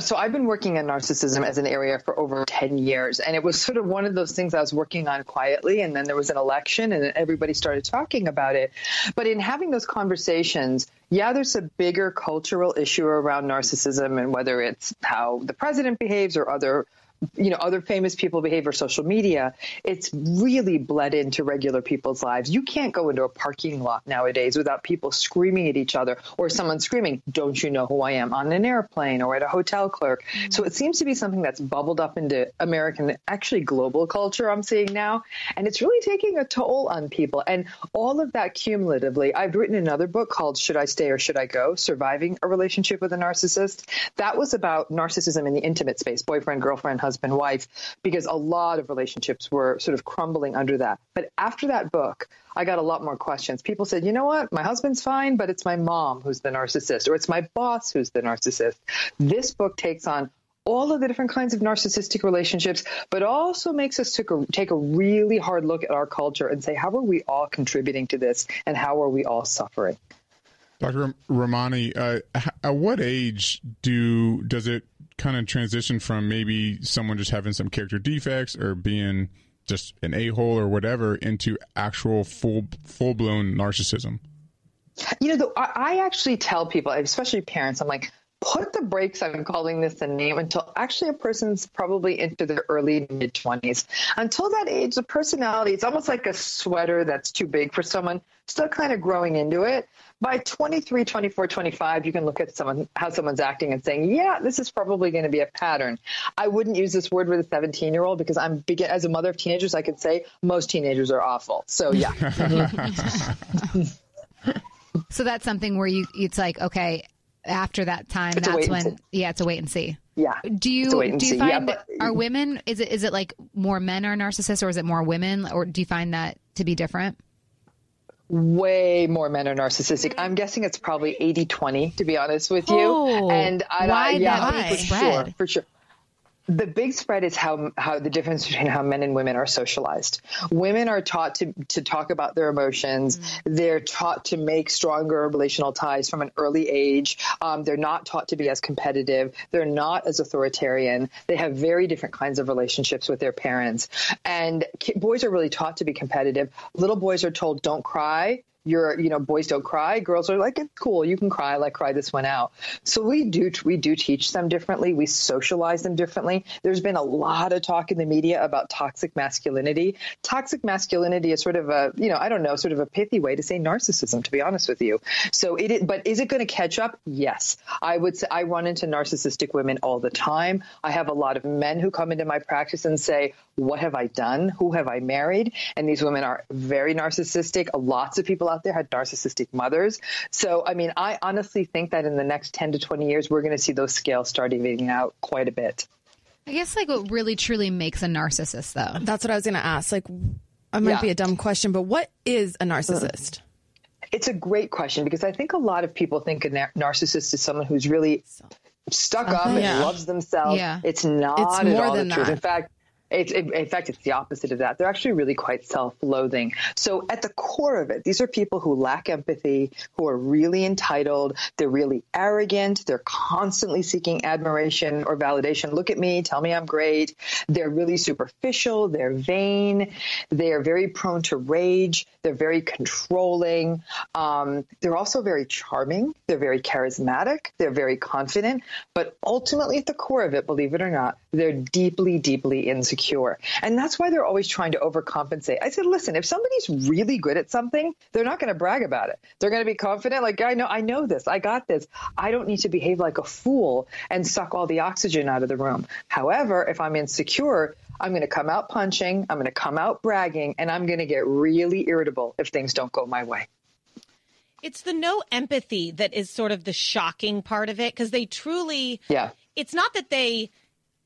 So I've been working on narcissism as an area for over 10 years. And it was sort of one of those things I was working on quietly. And then there was an election and everybody started talking about it. But in having those conversations, yeah, there's a bigger cultural issue around narcissism and whether it's how the president behaves or other you know other famous people behave or social media it's really bled into regular people's lives. You can't go into a parking lot nowadays without people screaming at each other or someone screaming don't you know who i am? On an airplane or at a hotel clerk. Mm-hmm. So it seems to be something that's bubbled up into american actually global culture i'm seeing now and it's really taking a toll on people. And all of that cumulatively i've written another book called should i stay or should i go? Surviving a relationship with a narcissist. That was about narcissism in the intimate space boyfriend girlfriend husband wife because a lot of relationships were sort of crumbling under that but after that book I got a lot more questions. People said, you know what? My husband's fine, but it's my mom who's the narcissist, or it's my boss who's the narcissist. This book takes on all of the different kinds of narcissistic relationships, but also makes us take a, take a really hard look at our culture and say, how are we all contributing to this and how are we all suffering? Dr. Ramani, uh, at what age do does it kind of transition from maybe someone just having some character defects or being just an a hole or whatever into actual full full blown narcissism? You know, the, I actually tell people, especially parents, I'm like, put the brakes on calling this a name until actually a person's probably into their early mid 20s. Until that age, the personality, it's almost like a sweater that's too big for someone, still kind of growing into it. By 23, 24, 25, you can look at someone how someone's acting and saying, yeah, this is probably going to be a pattern. I wouldn't use this word with a 17 year old because I'm as a mother of teenagers, I could say most teenagers are awful. So yeah. <laughs> so that's something where you it's like okay after that time It's that's when see. yeah it's a wait and see Yeah. do you It's a wait and do you see. Yeah, find but- are women is it is it like more men are narcissists or is it more women or do you find that to be different way more men are narcissistic. I'm guessing it's probably 80 20, to be honest with you. Oh, and I, why yeah, that for spread? sure, for sure. The big spread is how how the difference between how men and women are socialized. Women are taught to to talk about their emotions. They're taught to make stronger relational ties from an early age. Um, they're not taught to be as competitive. They're not as authoritarian. They have very different kinds of relationships with their parents. And ki- boys are really taught to be competitive. Little boys are told, "Don't cry." You're you know boys don't cry girls are like it's cool you can cry like cry this one out. So we do we do teach them differently. We socialize them differently. There's been a lot of talk in the media about toxic masculinity. Toxic masculinity is sort of a you know i don't know sort of a pithy way to say narcissism to be honest with you. So it is, but is it going to catch up? Yes. I would say i run into narcissistic women all the time. I have a lot of men who come into my practice and say what have I done? Who have I married? And these women are very narcissistic. Lots of people out there had narcissistic mothers. So, I mean, I honestly think that in the next 10 to 20 years, we're going to see those scales start evening out quite a bit. i guess like what really truly makes a narcissist though That's what I was going to ask. Like, it might Yeah. be a dumb question, but what is a narcissist? It's a great question because I think a lot of people think a nar- narcissist is someone who's really stuck up and Yeah. loves themselves. Yeah. It's not It's at more all than the truth. that. In fact, it's, in fact, it's the opposite of that. They're actually really quite self-loathing. So at the core of it, these are people who lack empathy, who are really entitled. They're really arrogant. They're constantly seeking admiration or validation. Look at me. Tell me I'm great. They're really superficial. They're vain. They are very prone to rage. They're very controlling. Um, they're also very charming. They're very charismatic. They're very confident. But ultimately, at the core of it, believe it or not, they're deeply, deeply insecure. And that's why they're always trying to overcompensate. I said, listen, if somebody's really good at something, they're not going to brag about it. They're going to be confident, like, I know, I know this. I got this. I don't need to behave like a fool and suck all the oxygen out of the room. However, if I'm insecure, I'm going to come out punching, I'm going to come out bragging, and I'm going to get really irritable if things don't go my way. It's the no empathy that is sort of the shocking part of it because they truly, Yeah. it's not that they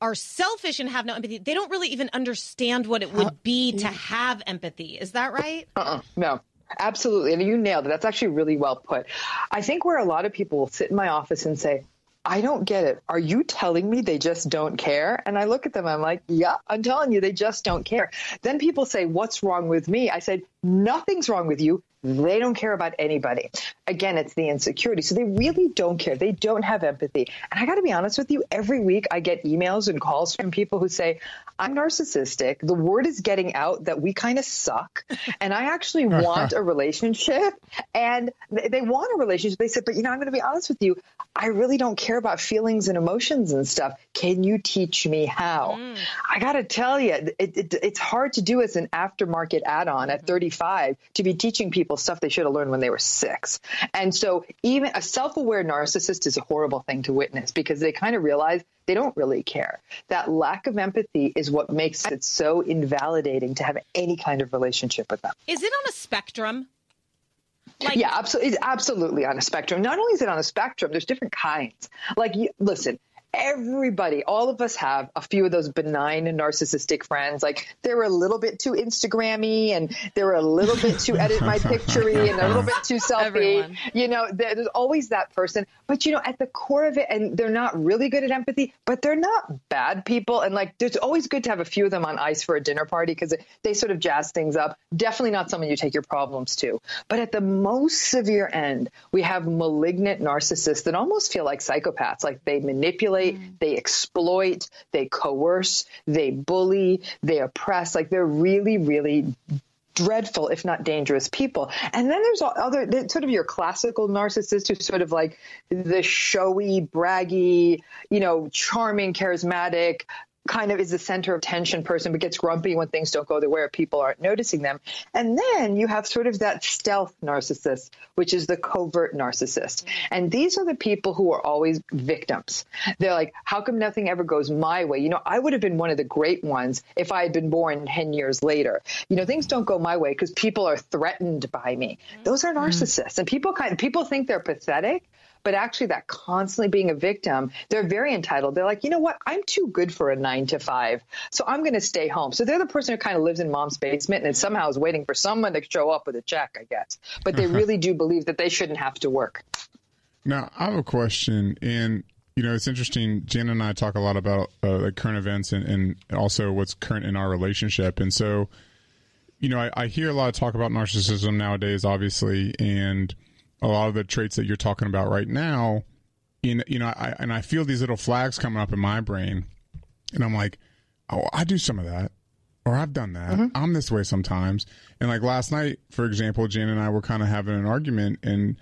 are selfish and have no empathy. They don't really even understand what it would uh, be to have empathy. Is that right? Uh-uh, no. Absolutely. And you nailed it. That's actually really well put. I think where a lot of people will sit in my office and say, I don't get it. Are you telling me they just don't care? And I look at them, I'm like, yeah, I'm telling you, they just don't care. Then people say, what's wrong with me? I said, nothing's wrong with you. They don't care about anybody. Again, it's the insecurity. So they really don't care. They don't have empathy. And I got to be honest with you, every week I get emails and calls from people who say, I'm narcissistic. The word is getting out that we kind of suck. And I actually <laughs> want a relationship. And they, they want a relationship. They said, but you know, I'm going to be honest with you. I really don't care about feelings and emotions and stuff. Can you teach me how? Mm. I got to tell you, it, it, it's hard to do as an aftermarket add on at mm-hmm. 35 to be teaching people stuff they should have learned when they were six. And so, even a self aware narcissist is a horrible thing to witness because they kind of realize they don't really care. That lack of empathy is what makes it so invalidating to have any kind of relationship with them. Is it on a spectrum? yeah, absolutely. It's absolutely on a spectrum. Not only is it on a spectrum, there's different kinds. Like, you, listen, everybody, all of us have a few of those benign narcissistic friends. Like, they're a little bit too Instagrammy and they're a little bit too edit my picturey and a little bit too selfie. Everyone. You know, there's always that person. But, you know, at the core of it, and they're not really good at empathy, but they're not bad people. And, like, there's always good to have a few of them on ice for a dinner party because they sort of jazz things up. Definitely not someone you take your problems to. But at the most severe end, we have malignant narcissists that almost feel like psychopaths. Like they manipulate, Mm. they exploit, they coerce, they bully, they oppress. Like they're really, really dreadful, if not dangerous people. And then there's other sort of your classical narcissist who's sort of like the showy, braggy, you know, charming, charismatic, kind of is the center of tension person, but gets grumpy when things don't go the way or people aren't noticing them. And then you have sort of that stealth narcissist, which is the covert narcissist. And these are the people who are always victims. They're like, how come nothing ever goes my way? You know, I would have been one of the great ones if I had been born 10 years later. You know, things don't go my way because people are threatened by me. Mm-hmm. Those are mm-hmm. narcissists. And people kind people think they're pathetic. But actually, that constantly being a victim, they're very entitled. They're like, you know what? I'm too good for a nine to five, so I'm going to stay home. So they're the person who kind of lives in mom's basement and somehow is waiting for someone to show up with a check, I guess. But they <laughs> really do believe that they shouldn't have to work. Now, I have a question, and you know, it's interesting. Jen and I talk a lot about uh, like current events and, and also what's current in our relationship, and so, you know, I, I hear a lot of talk about narcissism nowadays, obviously, and a lot of the traits that you're talking about right now. In you know, I and I feel these little flags coming up in my brain, and I'm like, oh, I do some of that, or I've done that. Mm-hmm. I'm this way sometimes. And like last night, for example, Jan and I were kind of having an argument and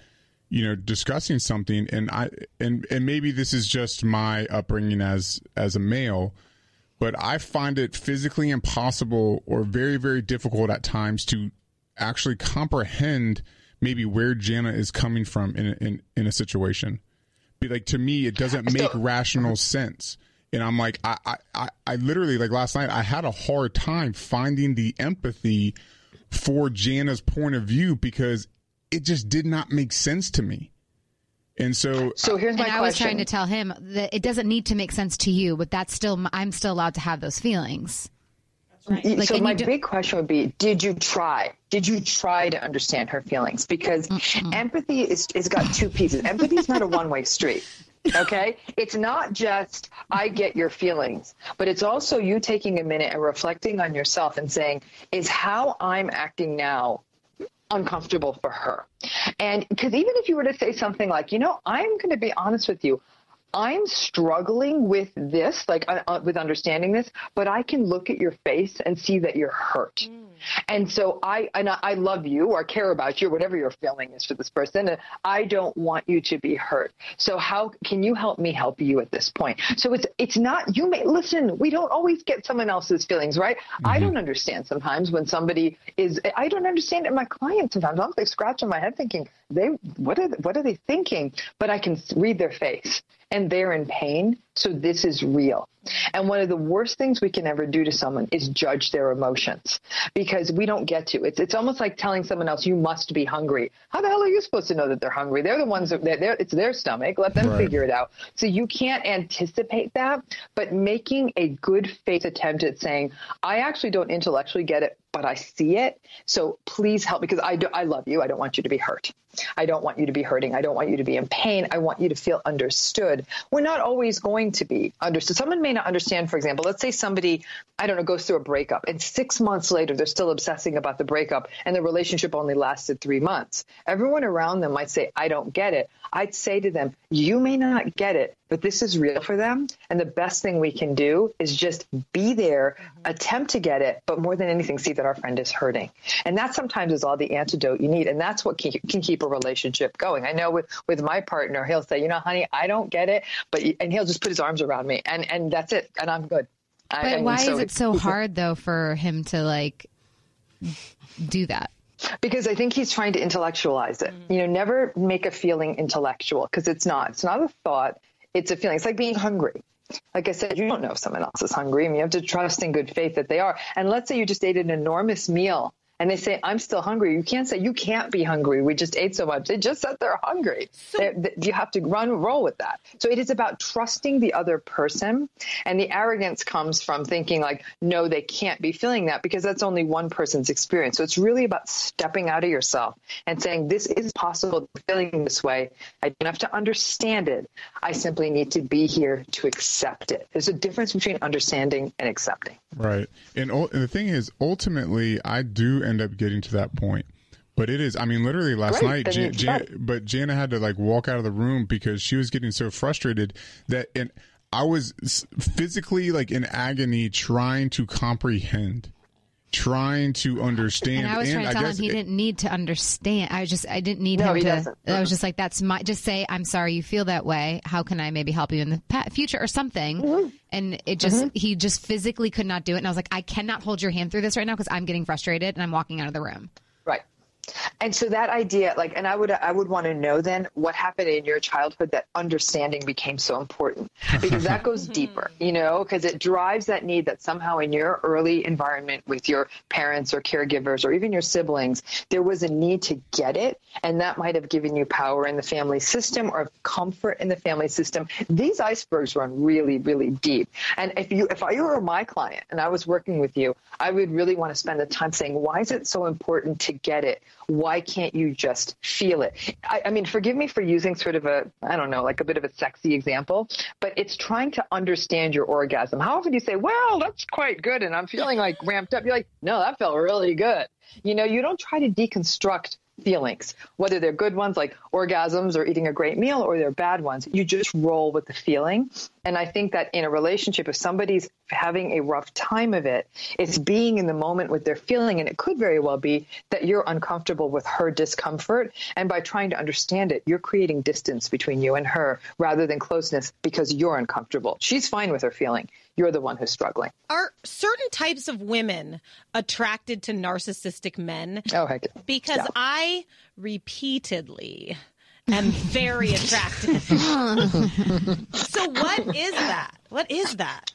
you know discussing something, and I and and maybe this is just my upbringing as as a male, but I find it physically impossible or very very difficult at times to actually comprehend maybe where Jana is coming from in a, in in a situation. Be like to me, it doesn't make rational sense. And I'm like, I, I, I, I literally like last night, I had a hard time finding the empathy for Jana's point of view because it just did not make sense to me. And so, so here's my and I was trying to tell him that it doesn't need to make sense to you, but that's still I'm still allowed to have those feelings. Like, so my big question would be: Did you try? Did you try to understand her feelings? Because empathy is is got two pieces. Empathy is not a <laughs> one way street. Okay, it's not just I get your feelings, but it's also you taking a minute and reflecting on yourself and saying, "Is how I'm acting now uncomfortable for her?" And because even if you were to say something like, "You know, I'm going to be honest with you." I'm struggling with this, like uh, uh, with understanding this, but I can look at your face and see that you're hurt. And so I and I, I love you or care about you or whatever your feeling is for this person. And I don't want you to be hurt. So how can you help me help you at this point? So it's it's not you may listen, we don't always get someone else's feelings, right? I don't understand sometimes when somebody is I don't understand it my clients sometimes. I'm like scratching my head thinking, they what are what are they thinking? But I can read their face and they're in pain. So this is real. And one of the worst things we can ever do to someone is judge their emotions because we don't get to. It's it's almost like telling someone else you must be hungry. How the hell are you supposed to know that they're hungry? They're the ones that they're, it's their stomach. Let them Right. figure it out. So you can't anticipate that, but making a good faith attempt at saying, I actually don't intellectually get it, but I see it. So please help because I, do, I love you. I don't want you to be hurt. I don't want you to be hurting. I don't want you to be in pain. I want you to feel understood. We're not always going to be understood. Someone may not understand, for example, let's say somebody, I don't know, goes through a breakup and six months later they're still obsessing about the breakup and the relationship only lasted three months. Everyone around them might say, I don't get it. I'd say to them, you may not get it, but this is real for them. And the best thing we can do is just be there, attempt to get it, but more than anything, see that our friend is hurting. And that sometimes is all the antidote you need. And that's what can, can keep a relationship going. I know with, with my partner, he'll say, you know, honey, I don't get it, but, and he'll just put his arms around me and, and that's it. And I'm good. I- But and why so is it so <laughs> hard though for him to like do that? because I think he's trying to intellectualize it. You know, never make a feeling intellectual because it's not. It's not a thought. It's a feeling. It's like being hungry. Like I said, you don't know if someone else is hungry. I mean, you have to trust in good faith that they are. And let's say you just ate an enormous meal and they say, I'm still hungry. You can't say, you can't be hungry. We just ate so much. They just said they're hungry. They- they- you have to run, roll with that. So it is about trusting the other person. And the arrogance comes from thinking like, no, they can't be feeling that because that's only one person's experience. So it's really about stepping out of yourself and saying, this is possible feeling this way. I don't have to understand it. I simply need to be here to accept it. There's a difference between understanding and accepting. Right. And, and the thing is, ultimately, I do end up getting to that point. But it is, I mean, literally last Great, night, Jan, Jan, but Jana had to like walk out of the room because she was getting so frustrated that, and I was physically like in agony trying to comprehend, trying to understand. And I was trying to tell him he it- didn't need to understand. I just I didn't need No, him he to. doesn't. I was just like, that's my. Just say, I'm sorry you feel that way. How can I maybe help you in the future or something? Mm-hmm. And it just he just physically could not do it. And I was like, I cannot hold your hand through this right now because I'm getting frustrated and I'm walking out of the room. Right. And so that idea, like, and I would, I would want to know then what happened in your childhood that understanding became so important because that goes <laughs> deeper, mm-hmm. you know, because it drives that need that somehow in your early environment with your parents or caregivers or even your siblings, there was a need to get it. And that might have given you power in the family system or comfort in the family system. These icebergs run really, really deep. And if you, if I were my client and I was working with you, I would really want to spend the time saying, why is it so important to get it? Why can't you just feel it? I, I mean, forgive me for using sort of a, I don't know, like a bit of a sexy example, but it's trying to understand your orgasm. How often do you say, well, that's quite good and I'm feeling like ramped up? You're like, no, that felt really good. You know, you don't try to deconstruct feelings, whether they're good ones like orgasms or eating a great meal or they're bad ones. You just roll with the feeling. And I think that in a relationship, if somebody's having a rough time of it, it's being in the moment with their feeling. And it could very well be that you're uncomfortable with her discomfort. And by trying to understand it, you're creating distance between you and her rather than closeness because you're uncomfortable. She's fine with her feeling. You're the one who's struggling. Are certain types of women attracted to narcissistic men? Oh, heck. yeah. Because Yeah. I repeatedly am very attractive. <laughs> so what is that? What is that?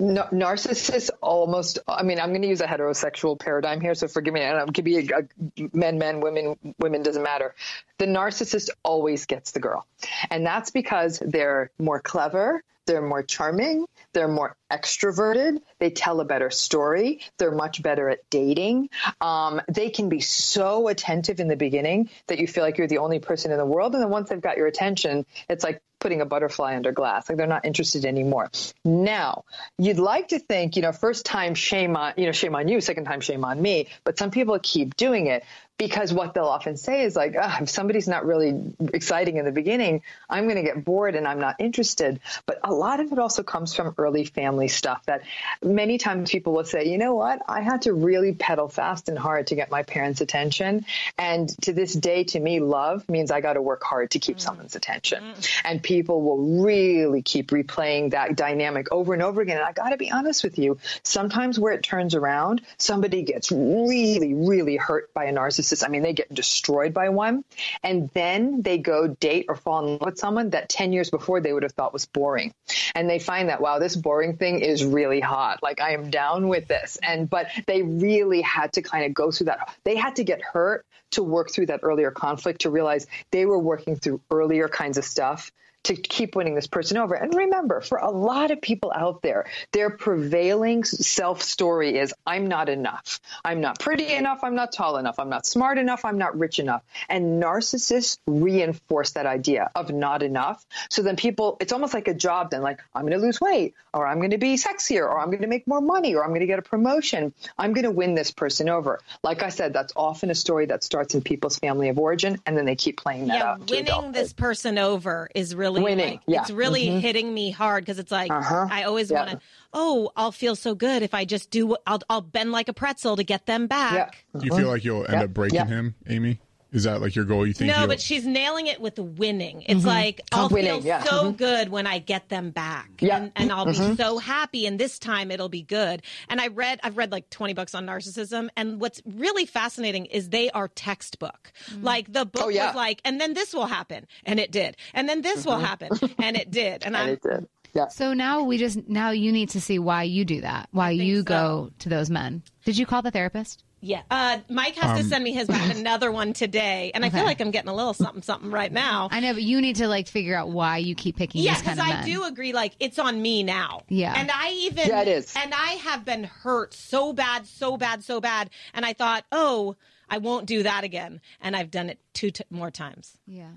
Narcissists almost. I mean, I'm going to use a heterosexual paradigm here, so forgive me. And it could be a, a men, men, women, women doesn't matter. The narcissist always gets the girl, and that's because they're more clever, they're more charming, they're more extroverted, they tell a better story, they're much better at dating. Um, they can be so attentive in the beginning that you feel like you're the only person in the world, and then once they've got your attention, it's like putting a butterfly under glass. Like they're not interested anymore. Now, you'd like to think, you know, first time shame on, you know, shame on you, second time shame on me, but some people keep doing it because what they'll often say is like, ah, if somebody's not really exciting in the beginning, I'm going to get bored and I'm not interested. But a lot of it also comes from early family stuff that many times people will say, you know what, I had to really pedal fast and hard to get my parents' attention. And to this day, to me, love means I got to work hard to keep someone's attention. And people will really keep replaying that dynamic over and over again. And I got to be honest with you, sometimes where it turns around, somebody gets really, really hurt by a narcissist. I mean, they get destroyed by one. And then they go date or fall in love with someone that 10 years before they would have thought was boring. And they find that, wow, this boring thing is really hot. Like, I am down with this. And, but they really had to kind of go through that. They had to get hurt to work through that earlier conflict to realize they were working through earlier kinds of stuff to keep winning this person over. And remember, for a lot of people out there, their prevailing self story is I'm not enough. I'm not pretty enough. I'm not tall enough. I'm not smart enough. I'm not rich enough. And narcissists reinforce that idea of not enough. So then people, it's almost like a job then, like, I'm going to lose weight, or I'm going to be sexier, or I'm going to make more money, or I'm going to get a promotion. I'm going to win this person over. Like I said, that's often a story that starts in people's family of origin, and then they keep playing that yeah, out. winning this person over is really Winning, like, yeah. it's really Mhm. hitting me hard because it's like Uh-huh. I always Yeah. want to. Oh, I'll feel so good if I just do. what- I'll I'll bend like a pretzel to get them back. Do you feel like you'll end Yeah. up breaking Yeah. him, Amy? Is that like your goal? You think? No, you'll- but she's nailing it with winning. It's Mhm. like I'll Winning, feel yeah. so Mhm. good when I get them back, Yeah. and, and I'll be Mhm. so happy. And this time it'll be good. And I read, I've read like twenty books on narcissism, and what's really fascinating is they are textbook. Like the book Oh, yeah. was like, and then this will happen, and it did, and then this will Mhm. happen, and it did, <laughs> and, I'm it did. Yeah. So now we just now you need to see why you do that. Why you go to those men. Did you call the therapist? Yeah. Uh, Mike has to Um, send me his back <laughs> another one today, and I feel like I'm getting a little something something right now. I know, but you need to like figure out why you keep picking Yeah, these kind because I men. do agree. Like it's on me now. Yeah. and I even Yeah, it is. And I have been hurt so bad, so bad, so bad, and I thought, oh, I won't do that again, and I've done it two t- more times. Yeah.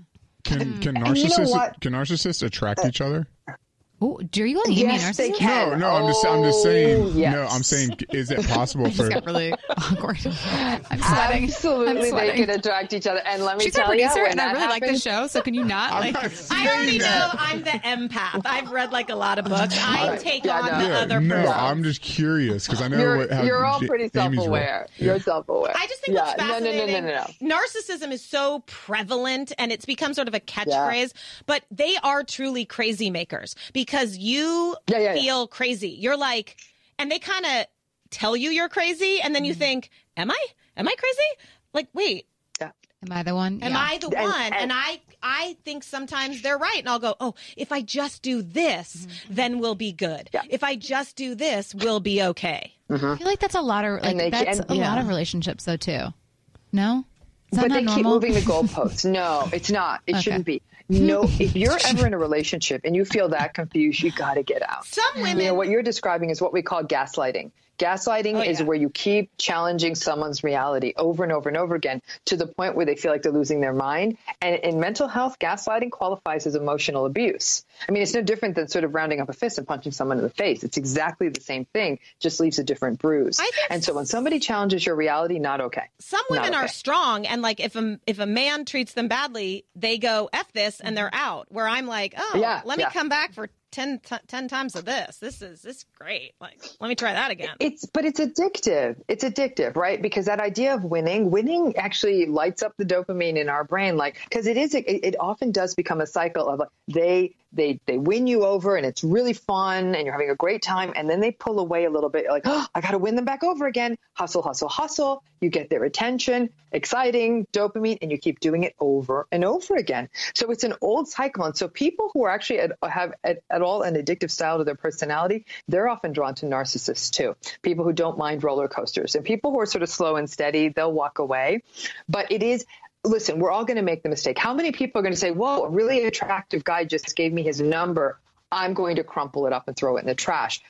can can And you know narcissists can narcissists attract each other? Oh, do you calling Amy a Yes, they narcissist? can. No, no, I'm just I'm just Oh, saying. yes. No, I'm saying, is it possible <laughs> for? got really awkward. <laughs> I'm sweating. Absolutely, I'm they sweating. can attract each other. And let me She's our tell you, producer, when and I that really like the show. So can you not? <laughs> Like, I already know I'm the empath. I've read like a lot of books. I Alright. take Yeah, on no. the Yeah, other no, person. I'm just curious because I know you're, what, how you're all pretty self-aware. You're self-aware. I just think yeah. what's no, no, no, fascinating. no, no, no. Narcissism is so prevalent and it's become sort of a catchphrase, but they are truly crazy makers because you Yeah, yeah, yeah. feel crazy. You're like, and they kind of tell you you're crazy, and then you think, "Am I? Am I crazy?" Like, wait, am I the one? Am Yeah. I the And- one? And, and- I I think sometimes they're right. And I'll go, oh, if I just do this, Mm-hmm. then we'll be good. If I just do this, we'll be okay. I feel like that's a lot of like they that's can- a yeah. lot of relationships though too. No, Is that but not they keep moving the <laughs> goalposts. No, it's not. It Okay. shouldn't be. No, <laughs> if you're ever in a relationship and you feel that confused, you got to get out. Some women, You know, what you're describing is what we call gaslighting. Gaslighting Oh, is where you keep challenging someone's reality over and over and over again to the point where they feel like they're losing their mind. And in mental health, gaslighting qualifies as emotional abuse. I mean, it's no different than sort of rounding up a fist and punching someone in the face. It's exactly the same thing, just leaves a different bruise. And so when somebody challenges your reality, not okay. some women Not are strong, and like if a if a man treats them badly, they go f this and they're out. Where I'm like, oh, Yeah, let me yeah. come back for 10, t- 10 times of this. This is this is great. Like, let me try that again. It's but it's addictive. It's addictive, right? Because that idea of winning, winning actually lights up the dopamine in our brain, like because it is. It, it often does become a cycle of like they they they win you over and it's really fun and you're having a great time, and then they pull away a little bit, like oh, <gasps> I got to win them back over again. Hustle, hustle, hustle. You get their attention, exciting dopamine, and you keep doing it over and over again. So it's an old cycle, and so people who are actually at, have at, at all an addictive style to their personality, they're often drawn to narcissists too. People who don't mind roller coasters, and people who are sort of slow and steady, they'll walk away. But it is. Listen, we're all going to make the mistake. How many people are going to say, "Whoa, a really attractive guy just gave me his number. I'm going to crumple it up and throw it in the trash."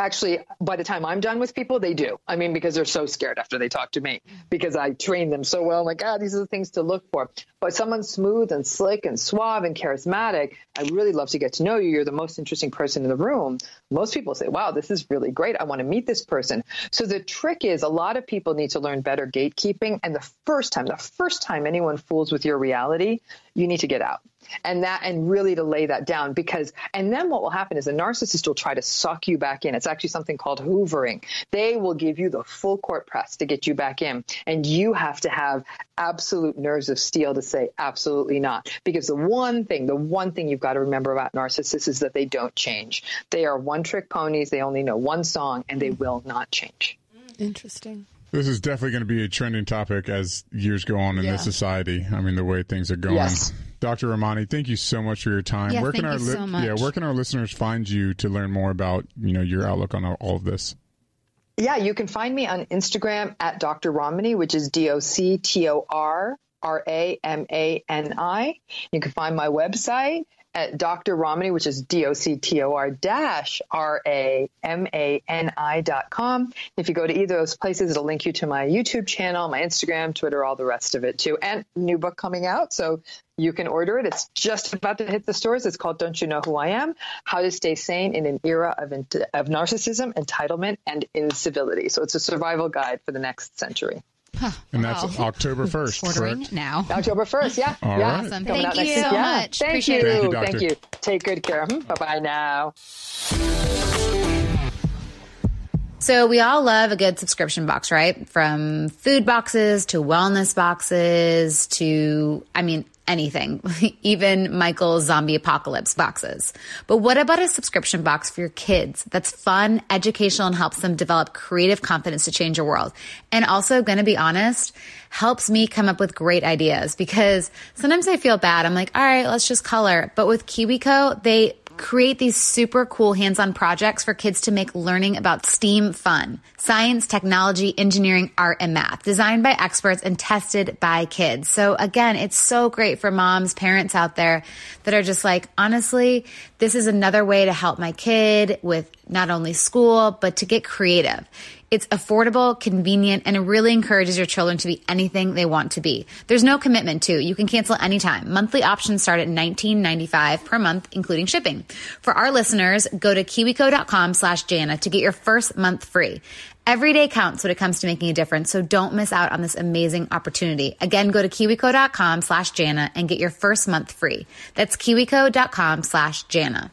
Actually by the time i'm done with people they do. I mean because they're so scared after they talk to me because i train them so well. I'm like ah these are the things to look for. But someone smooth and slick and suave and charismatic i really love to get to know you. You're the most interesting person in the room. Most people say wow this is really great. I want to meet this person. So the trick is a lot of people need to learn better gatekeeping. And the first time the first time anyone fools with your reality you need to get out. And that and really to lay that down because and then what will happen is a narcissist will try to suck you back in. It's actually something called hoovering. They will give you the full court press to get you back in. And you have to have absolute nerves of steel to say absolutely not. Because the one thing the one thing you've got to remember about narcissists is that they don't change. They are one trick ponies. They only know one song and they will not change. Interesting. This is definitely going to be a trending topic as years go on in Yeah. this society. I mean, the way things are going. Yes. Dr. Ramani, thank you so much for your time. Yeah, where can thank our you so much. yeah, where can our listeners find you to learn more about you know your outlook on all- all of this? Yeah, you can find me on Instagram at Dr. Ramani, which is D O C T O R R A M A N I. You can find my website at Dr. Ramani, which is D O C T O R dash R A M A N I dot com. If you go to either of those places, it'll link you to my YouTube channel, my Instagram, Twitter, all the rest of it too. And new book coming out. So you can order it. It's just about to hit the stores. It's called Don't You Know Who I Am? How to Stay Sane in an Era of, of Narcissism, Entitlement, and Incivility. So it's a survival guide for the next century. And that's October <laughs> 1st, Ordering correct? now. October 1st, yeah. All yeah. right. Awesome. Coming Thank out you week. so Yeah. much. Thank Appreciate you. it. Thank you. Thank you. Take good care. Hmm. Bye bye now. So we all love a good subscription box, right? From food boxes to wellness boxes to, I mean, anything, <laughs> even Michael's zombie apocalypse boxes. But what about a subscription box for your kids that's fun, educational, and helps them develop creative confidence to change your world? And also, gonna be honest, helps me come up with great ideas because sometimes I feel bad. I'm like, all right, let's just color. But with KiwiCo, they create these super cool hands-on projects for kids to make learning about STEAM fun. Science, technology, engineering, art, and math. Designed by experts and tested by kids. So again, it's so great for moms, parents out there that are just like, honestly, this is another way to help my kid with not only school, but to get creative. It's affordable, convenient, and it really encourages your children to be anything they want to be. There's no commitment to. You can cancel anytime. Monthly options start at $19.95 per month, including shipping. For our listeners, go to kiwico.com slash Jana to get your first month free. Every day counts when it comes to making a difference, so don't miss out on this amazing opportunity. Again, go to kiwico.com slash Jana and get your first month free. That's kiwico.com slash Jana.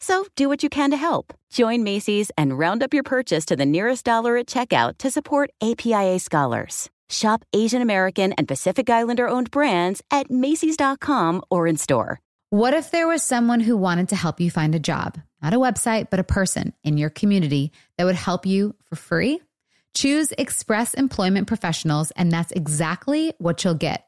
So do what you can to help. Join Macy's and round up your purchase to the nearest dollar at checkout to support APIA scholars. Shop Asian American and Pacific Islander owned brands at Macy's.com or in store. What if there was someone who wanted to help you find a job? Not a website, but a person in your community that would help you for free? Choose Express Employment Professionals, and that's exactly what you'll get.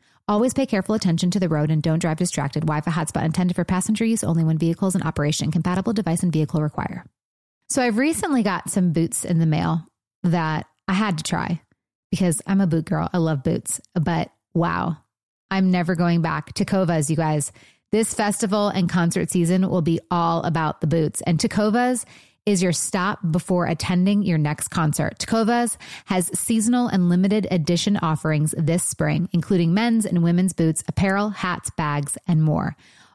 Always pay careful attention to the road and don't drive distracted. Wi-Fi hotspot intended for passenger use only when vehicles in operation. Compatible device and vehicle require. So I've recently got some boots in the mail that I had to try because I'm a boot girl. I love boots, but wow, I'm never going back. Tecovas, you guys. This festival and concert season will be all about the boots. And Tecovas is your stop before attending your next concert. Tecovas has seasonal and limited edition offerings this spring, including men's and women's boots, apparel, hats, bags, and more.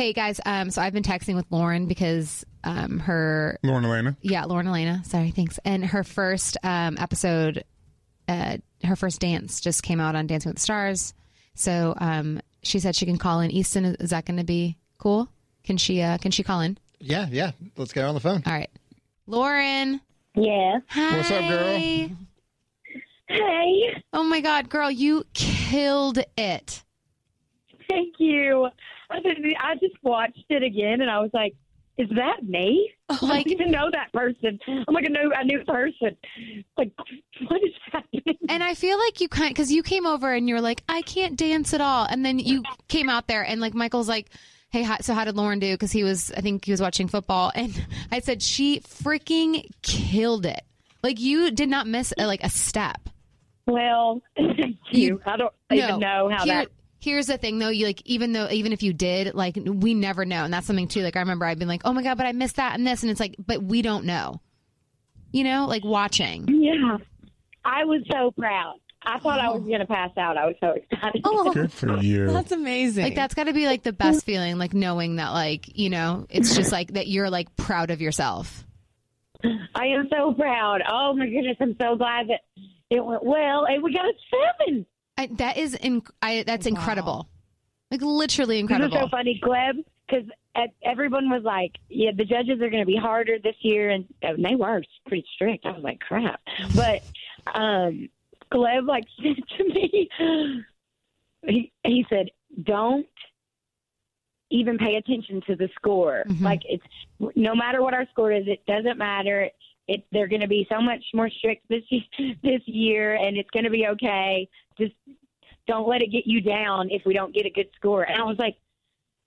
Hey guys, um, so I've been texting with Lauren because um, her Lauren Alaina. yeah, Lauren Alaina. Sorry, thanks. And her first um, episode, uh, her first dance just came out on Dancing with the Stars. So um, she said she can call in. Easton, is that going to be cool? Can she? Uh, can she call in? Yeah, yeah. Let's get her on the phone. All right, Lauren. Yes. Hi. What's up, girl? Hey. Oh my God, girl, you killed it. Thank you. I just- watched it again, and I was like, "Is that me? Oh, I don't even know that person. I'm like a new a new person. Like, what is happening?" And I feel like you kind because you came over and you were like, I can't dance at all, and then you came out there and like Michael's like. Hey, so how did Lauren do? Because he was, I think he was watching football, and I said she freaking killed it. Like you did not miss a, like a step. Well, <laughs> thank you. I don't even know how Here- that. Here's the thing, though. You like, even though, even if you did, like, we never know, and that's something too. Like, I remember I've been like, oh my god, but I missed that and this, and it's like, but we don't know. You know, like watching. Yeah, I was so proud. I thought I was going to pass out. I was so excited. Oh, Good for you. That's amazing. Like that's got to be like the best feeling, like knowing that, like you know, it's just like that you're like proud of yourself. I am so proud. Oh my goodness, I'm so glad that it went well, and we got a seven. I, that is, in, I, that's incredible. Like literally This incredible. was so funny, Gleb, because everyone was like, "Yeah, the judges are going to be harder this year," and, and they were pretty strict. I was like, "Crap!" But um, Gleb like <laughs> said to me, he he said, "Don't even pay attention to the score. Like it's no matter what our score is, it doesn't matter." It, they're going to be so much more strict this <laughs> this year, and it's going to be okay. Just don't let it get you down if we don't get a good score. And I was like,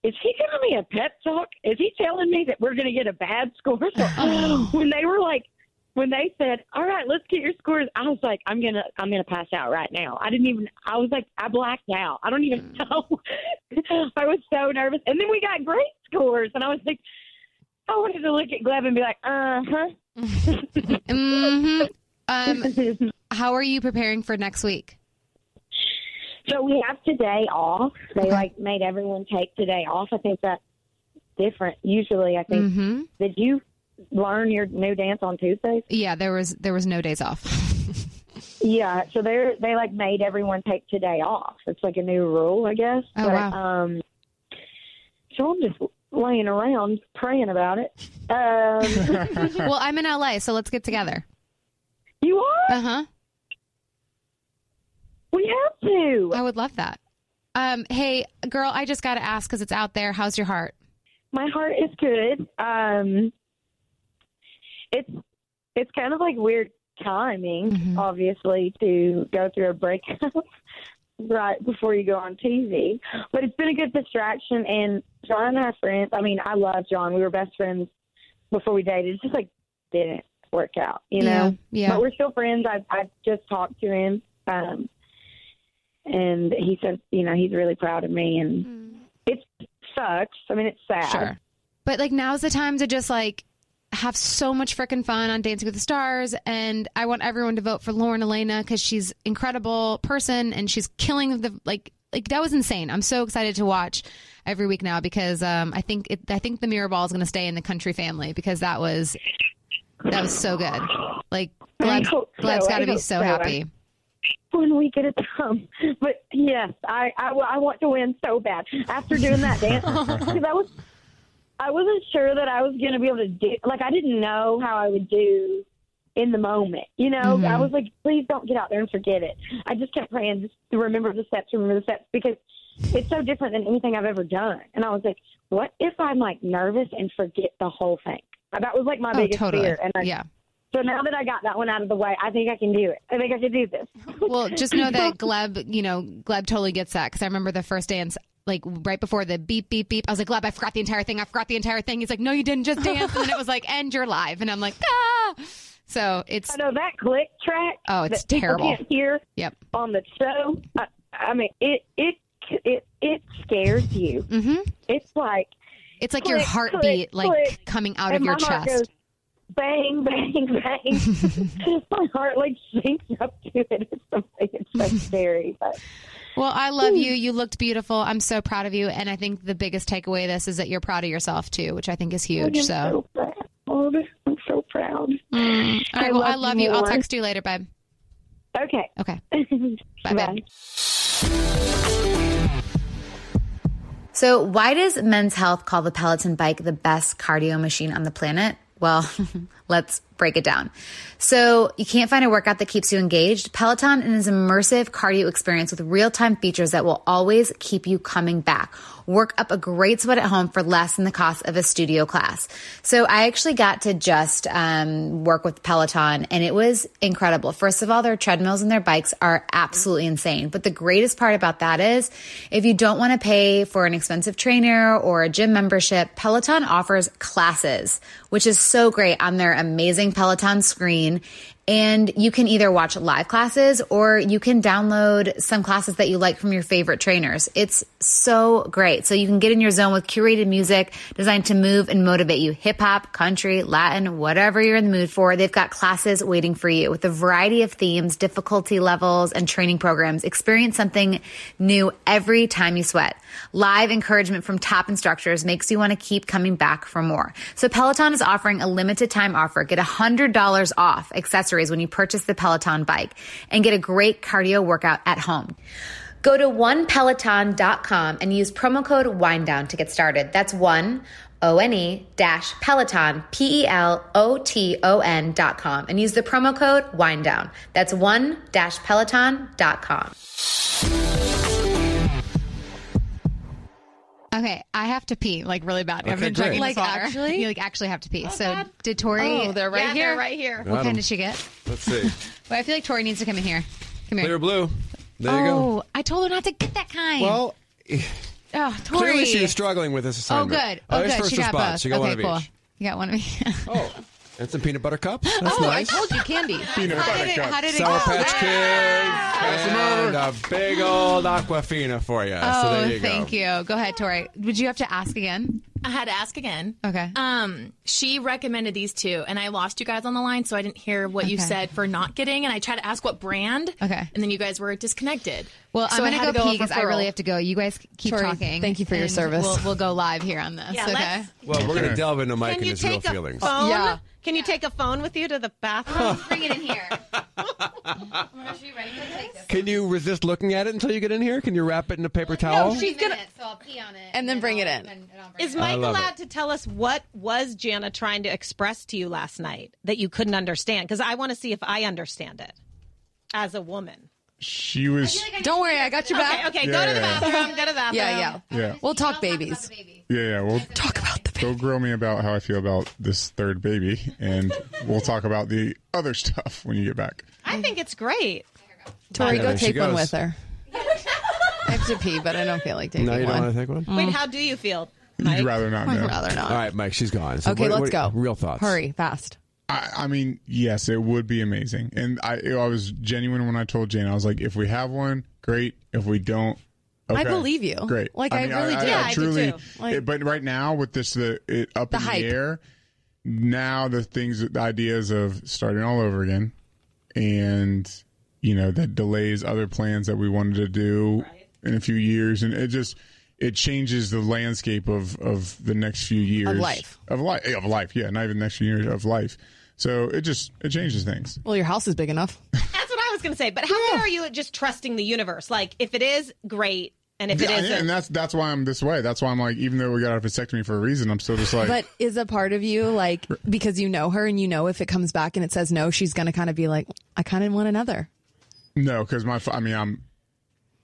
is he giving me a pep talk? Is he telling me that we're going to get a bad score? So <laughs> when they were like, when they said, "All right, let's get your scores," I was like, "I'm gonna, I'm gonna pass out right now." I didn't even. I was like, I blacked out. I don't even know. <laughs> I was so nervous, and then we got great scores, and I was like, I wanted to look at Gleb and be like, "Uh huh." <laughs> mm-hmm. Um, how are you preparing for next week? So we have today off. They like made everyone take today off. I think that's different. Usually, I think. Mm-hmm. Did you learn your new dance on Tuesdays? Yeah, there was there was no days off. <laughs> Yeah. So they're they like made everyone take today off. It's like a new rule, I guess. Oh, but, wow. Um. So I'm just laying around praying about it. Um, <laughs> well, I'm in LA, so let's get together. You are? Uh huh. We have to. I would love that. Um, hey, girl, I just got to ask because it's out there. How's your heart? My heart is good. Um, it's it's kind of like weird timing, Mm-hmm. obviously, to go through a breakup <laughs> right before you go on TV. But it's been a good distraction. And John and I are friends. I mean, I love John. We were best friends before we dated. It just like didn't work out, you know. Yeah, yeah. But we're still friends. I I just talked to him, um, and he said, you know, he's really proud of me, and it sucks. I mean, it's sad. Sure. But like now's the time to just like have so much freaking fun on Dancing with the Stars, and I want everyone to vote for Lauren Alaina because she's incredible person and she's killing the like like that was insane. I'm so excited to watch every week now because um, I think it, I think the mirror ball is going to stay in the country family because that was that was so good. Like Gleb. Gleb's got to be so so. happy. One week at a time. <laughs> But yes, I, I, I want to win so bad after doing that dance <laughs> because I was I wasn't sure that I was going to be able to do like I didn't know how I would do in the moment. You know, Mhm. I was like, please don't get out there and forget it. I just kept praying just to remember the steps, remember the steps, because it's so different than anything I've ever done. And I was like, what if I'm like nervous and forget the whole thing? That was like my Oh, biggest totally. fear. And I, Yeah. So now that I got that one out of the way, I think I can do it. I think I can do this. <laughs> Well, just know that <laughs> Gleb, you know, Gleb totally gets that because I remember the first dance, like right before the beep, beep, beep. I was like, Gleb, I forgot the entire thing. I forgot the entire thing. He's like, No, you didn't just dance. And then it was like, And you're live. And I'm like, Ah. So it's. I know that click track. Oh, it's terrible. Can't hear Yep. on the show. I, I mean, it it it it scares you. Mm-hmm. It's like it's like your heartbeat, click, like click, coming out of your chest. goes bang, bang, bang. <laughs> <laughs> my heart like sinks up to it. It's so, it's so <laughs> scary, but. Well, I love you. You looked beautiful. I'm so proud of you. And I think the biggest takeaway of this is that you're proud of yourself too, which I think is huge. I'm So, so proud. I'm so proud. Mm. all right. Well, I love you. I'll text you later, babe. Okay. Okay. Bye, babe. So, why does Men's Health call the Peloton bike the best cardio machine on the planet? Well, <laughs> let's break it down. So, you can't find a workout that keeps you engaged. Peloton is an immersive cardio experience with real time features that will always keep you coming back. Work up a great sweat at home for less than the cost of a studio class. So, I actually got to just um, work with Peloton, and it was incredible. First of all, their treadmills and their bikes are absolutely insane. But the greatest part about that is if you don't want to pay for an expensive trainer or a gym membership, Peloton offers classes, which is so great on their amazing Peloton screen. And you can either watch live classes or you can download some classes that you like from your favorite trainers. It's so great. So you can get in your zone with curated music designed to move and motivate you. Hip hop, country, Latin, whatever you're in the mood for. They've got classes waiting for you with a variety of themes, difficulty levels, and training programs. Experience something new every time you sweat. Live encouragement from top instructors makes you want to keep coming back for more. So Peloton is offering a limited time offer. Get $100 off accessories when you purchase the Peloton bike and get a great cardio workout at home. Go to onepeloton.com and use promo code WINDOWN to get started. That's one, O-N-E dash Peloton, P-E-L-O-T-O-N dot com and use the promo code WINDOWN. That's one dash Peloton dot com. Okay, I have to pee like really bad. I've been drinking Like, water. actually? you like actually have to pee. Oh, so did Tori? Oh, they're right Yeah, here. they're right here. Got What 'em. kind did she get? Let's see. <laughs> Well, I feel like Tori needs to come in here. Come here. Clear blue. There oh, you go. Oh, I told her not to get that kind. Well, <sighs> oh, Tori. <sighs> clearly she was struggling with this Oh, good. Oh, Oh, good. first She got response. both. She got okay, one of cool. each. You got one of each. <laughs> Oh. And some peanut butter cups. That's oh, nice. I told you candy. <laughs> Peanut How butter did it- cups. how did it Sour go? Patch Kids. And a big old Aquafina for you. oh, so there you go. thank you. Go ahead, Tori. Would you have to ask again? I had to ask again. Okay. Um, she recommended these two, and I lost you guys on the line, so I didn't hear what you said for not getting. And I tried to ask what brand. Okay. And then you guys were disconnected. Well, so I'm gonna had go pee because I really have to go. You guys keep Tori, talking. thank you for your service. We'll, we'll go live here on this. Yeah, okay. let's- Well, we're going to delve into Mike Can and you his real a feelings. phone? Yeah. Can you take a phone with you to the bathroom? Bring it in here. <laughs> Can you resist looking at it until you get in here? Can you wrap it in a paper towel? she's gonna. So I'll pee on it. And then bring it in. Is I Mike love allowed it. to tell us what was Jana trying to express to you last night that you couldn't understand? Because I want to see if I understand it as a woman. She was. Don't worry, I got your back. okay, Yeah, go to the yeah. bathroom. Go to the bathroom. Yeah, yeah. Yeah. We'll talk babies. Yeah, yeah. We'll talk about the baby. Go grill me about how I feel about this third baby, and we'll talk about the other stuff when you get back. I think it's great. Tori, go there take one with her. I have to pee, but I don't feel like taking No, you don't one. want to take one? Wait, mm. how do you feel? You'd rather not I'd know. rather not. All right, Mike, she's gone. So Okay, what- let's what- go. Real thoughts. Hurry, fast. I, I mean, yes, it would be amazing, and I, I was genuine when I told Jane. I was like, if we have one, great. If we don't, I believe you. Great. Like, I really do. Yeah, I do truly. too. Like- it- but right now, with this, the it, up The in hype. the air, now the things, the ideas of starting all over again, and you know that delays other plans that we wanted to do in a few years, and it just it changes the landscape of of the next few years of life. of life of life. Yeah, not even the next few years of life. So it just it changes things. Well, your house is big enough. That's what I was going to say. But how good are you at just trusting the universe? Like, if it is great And if it Yeah, isn't, and that's that's why I'm this way. That's why I'm like, even though we got a vasectomy for a reason, I'm still just like, but is a part of you like because you know her and you know if it comes back and it says no, she's gonna kind of be like, I kind of want another. no, because my, I mean, I'm,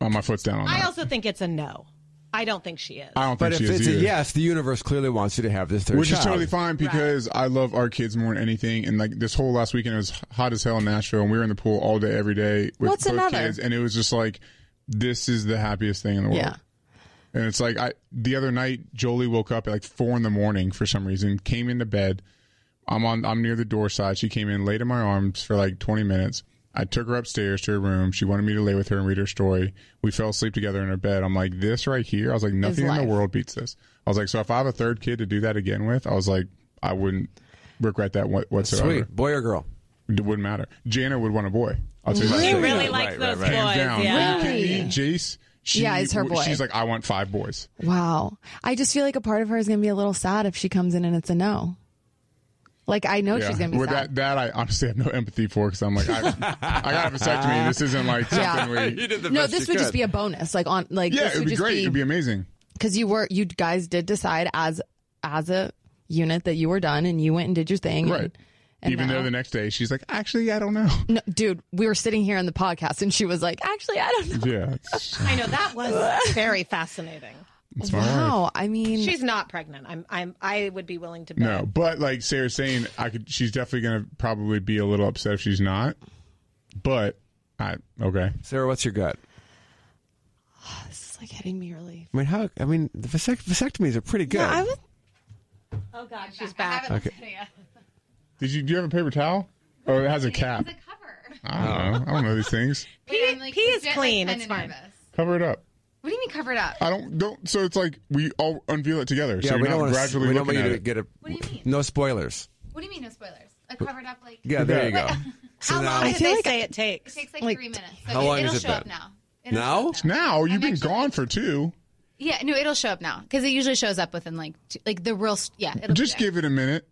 on my foot's down on I that. also think it's a no. I don't think she is. I don't But think if she is it's a yes, the universe clearly wants you to have this third Which is totally fine because I love our kids more than anything. And like this whole last weekend it was hot as hell in Nashville, and we were in the pool all day, every day with What's both another? kids, and it was just like, this is the happiest thing in the world. Yeah. And it's like I the other night, Jolie woke up at like four in the morning for some reason, came into bed. I'm on I'm near the door side. She came in, laid in my arms for like 20 minutes. I took her upstairs to her room. She wanted me to lay with her and read her story. We fell asleep together in her bed. I'm like, this right here. I was like, nothing in the world beats this. I was like, so if I have a third kid to do that again with, I was like, I wouldn't regret that whatsoever. Sweet. Boy or girl? It wouldn't matter. Jana would want a boy. I'll tell you that. She really up. likes right, those right, right. Hands boys. down. Yeah. Are you kidding me? Jace. She, Yeah, it's her boy. She's like, I want five boys. Wow. I just feel like a part of her is gonna be a little sad if she comes in and it's a no. Like I know she's gonna be With sad. that, that I honestly have no empathy for because I'm like, I, I got a vasectomy. This isn't like something Yeah. we. <laughs> no, this would just be a bonus. Like on like Yeah, it'd be just great. It'd be amazing. because you were you guys did decide as as a unit that you were done and you went and did your thing. Right. And, and Even now- though the next day she's like, actually, I don't know. no, dude, we were sitting here in the podcast and she was like, actually, I don't know. Yeah. <laughs> I know that was very fascinating. It's my life. Wow. I mean, She's not pregnant. I'm. I'm. I would be willing to bet. No, but like Sarah's saying, I could. She's definitely gonna probably be a little upset if she's not. But I okay. Sarah, what's your gut? <sighs> this is like hitting me really. I mean, how? I mean, the vasect- vasectomies are pretty good. Yeah, I would. Oh God, she's back. Okay. Did you do you have a paper towel? Oh, it has a cap. I don't know. I don't know these things. P, like, pee is legit, like, clean. it's fine. nervous. Cover it up. What do you mean cover it up? I don't don't. So it's like we all unveil it together. yeah, so we you're don't not want to. gradually We don't want looking you at to it. get a. What do you mean? No spoilers. What do you mean no spoilers? Like covered up like Yeah, there you go. <laughs> So How now, long did feel they like say it takes? it takes like, Like, three minutes. So how it, long it'll has it show up been? now. It'll now? show up Now you've been actually- gone for two. Yeah, no, it'll show up now because it usually shows up within like two, like the real s- yeah. It'll Just be there. give it a minute.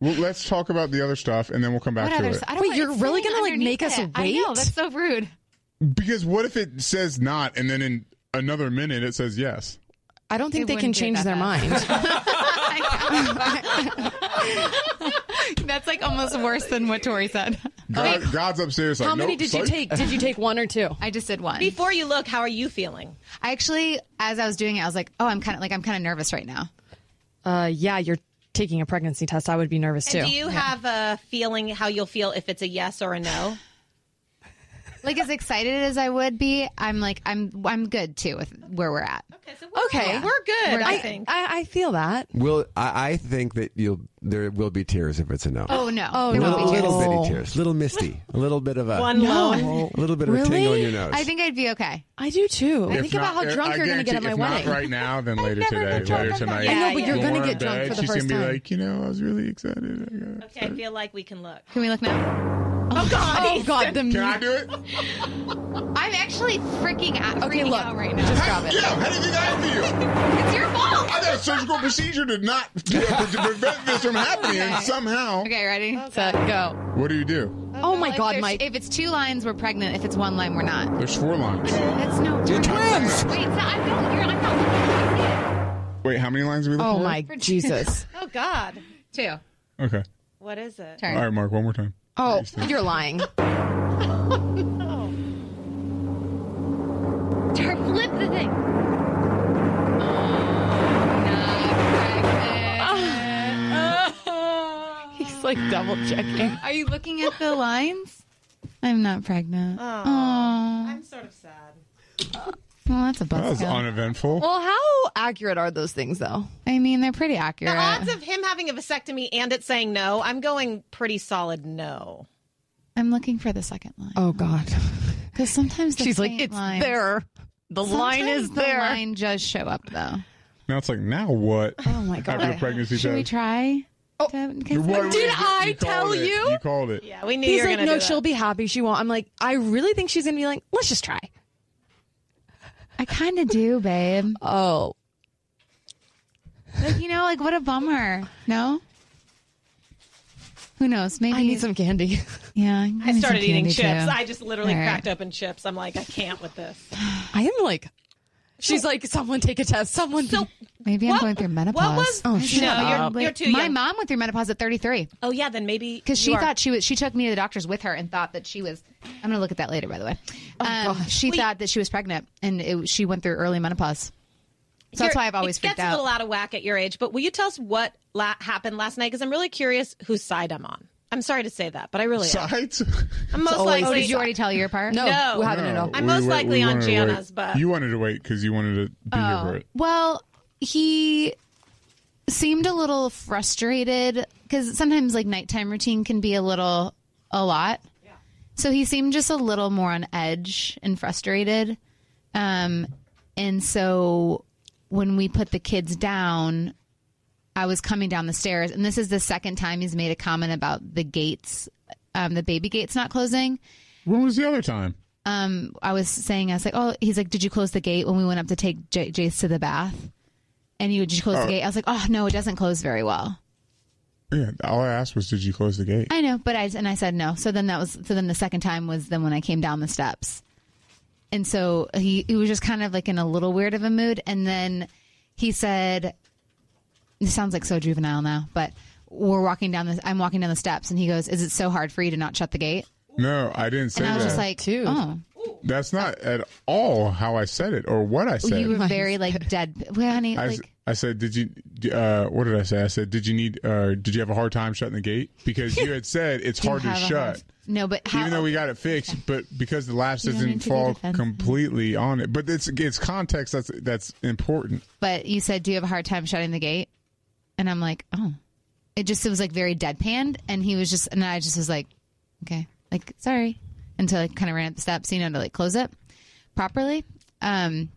Well, let's talk about the other stuff, and then we'll come back What to other? it. I don't Wait, know, you're it's really sitting gonna, like, underneath make us it. I know wait? that's so rude. Because what if it says not, and then in another minute it says yes? I don't think It they can wouldn't do it change their fast. mind. <laughs> <laughs> That's like almost worse than what Tori said. God, God's upstairs. Like, How many nope, did you take? Did you take one or two? I just did one. Before you look, how are you feeling? I actually, as I was doing it, I was like, oh, I'm kind of like I'm kind of nervous right now. Uh, yeah, you're taking a pregnancy test. I would be nervous too. Do you have a feeling how you'll feel if it's a yes or a no? Like as excited as I would be, I'm like I'm I'm good too with where we're at. Okay, so we're, Okay. we're good. We're I think. I, I feel that. will I, I think that you'll there will be tears if it's a no. Oh no, Oh, there no. won't be little, tears. little bitty tears, little misty, a little bit of a One loan. a little bit of a tingle in your nose. I think I'd be okay. I do too. If Think about how drunk you're going to get at my if wedding. Not right now, then <laughs> later today, later on that. tonight. I know, but you're gonna get drunk for the she's first gonna be like, you know, I was really excited. Okay, I feel like we can look. Can we look now? Oh God! Oh God, the Can I do it? I'm actually freaking out, Okay, freaking look. out right now. Just grab it. Yeah, how do you think I feel? It's your fault. I got a surgical procedure to not <laughs> to prevent this from happening, and somehow. Okay, ready? Set, go. What do you do? Oh my If God, Mike. If it's two lines, we're pregnant. If it's one line, we're not. There's four lines. That's no. You're twins. Wait, so I don't. You're, I'm not. Wait, how many lines are we looking Oh for? my Jesus. <laughs> Oh God! Two. Okay. What is it? Turn. All right, Mark. One more time. Oh, you're lying. <laughs> Oh, Turn. Flip the thing. Oh, He's like double checking. Are you looking at the lines? I'm not pregnant. Oh, Oh, I'm sort of sad. <laughs> well, that's a That was buzzkill. uneventful. Well, how accurate are those things though? I mean, they're pretty accurate. The accurate. odds of him having a vasectomy and it saying no, I'm going pretty solid no. I'm looking for the second line Oh God. because sometimes the She's like, it's lines- there. The line is the there. The line does show up though. Now it's like, now what? Oh my God. After the pregnancy Should we try? Oh, to- 'cause- What- Did I you called tell it. you? You called it. Yeah, we knew He's you were like, no, do she'll be happy. She won't. I'm like, I really think she's gonna be like, let's just try. I kind of do, babe. <laughs> Oh, Like you know, like what a bummer. No. Who knows? Maybe I need some candy. <laughs> Yeah, I need some started eating chips. too. I just literally All right. cracked open chips. I'm like, I can't with this. I am like She's like, someone take a test. Someone. So Maybe I'm going through menopause. What was- oh, No, shut you're- up. you're too My young. mom went through menopause at 33 Oh yeah, then maybe because she are. thought she was. She took me to the doctors with her and thought that she was. I'm going to look at that later, by the way. Oh, um, she thought that she was pregnant, and it, she went through early menopause. So that's You're- why I've always it freaked gets a little out of whack at your age. But will you tell us what la- happened last night? Because I'm really curious whose side I'm on. I'm sorry to say that, but I really am. Sides? I'm most likely. Oh, did you already tell your part? No, No, we haven't at all. I'm we most wa- likely on wanted to wait. Jana's, but You wanted to wait because you wanted to be here for it. Well, he seemed a little frustrated because sometimes like nighttime routine can be a little a lot. Yeah. So he seemed just a little more on edge and frustrated. Um, and so when we put the kids down, I was coming down the stairs, and this is the second time he's made a comment about the gates, um, the baby gates not closing. When was the other time? um, I was saying, I was like, oh, he's like, did you close the gate when we went up to take J- Jace to the bath? And you, would just close Oh. the gate? I was like, oh no, it doesn't close very well. Yeah, all I asked was, did you close the gate? I know, but I and I said no. So then that was so then the second time was then when I came down the steps, and so he he was just kind of like in a little weird of a mood, and then he said, "This sounds like so juvenile now," but we're walking down the I'm walking down the steps, and he goes, "Is it so hard for you to not shut the gate?" No, I didn't say And I was that. just like, "Oh." That's not at all how I said it or what I said. You were very like dead. Well, honey, I, like I said, did you? Uh, what did I say? I said, did you need? Uh, did you have a hard time shutting the gate? Because you had said it's <laughs> hard to shut. hard- no, but how, Even though we got it fixed, but because the latch You don't doesn't need to be fall completely on it, but it's it's context that's that's important. but you said, "Do you have a hard time shutting the gate?" And I'm like, "Oh." It just it was like very deadpanned, and he was just, and I just was like, "Okay, like sorry," until I kind of ran up the steps, you know, to like close it properly. Um,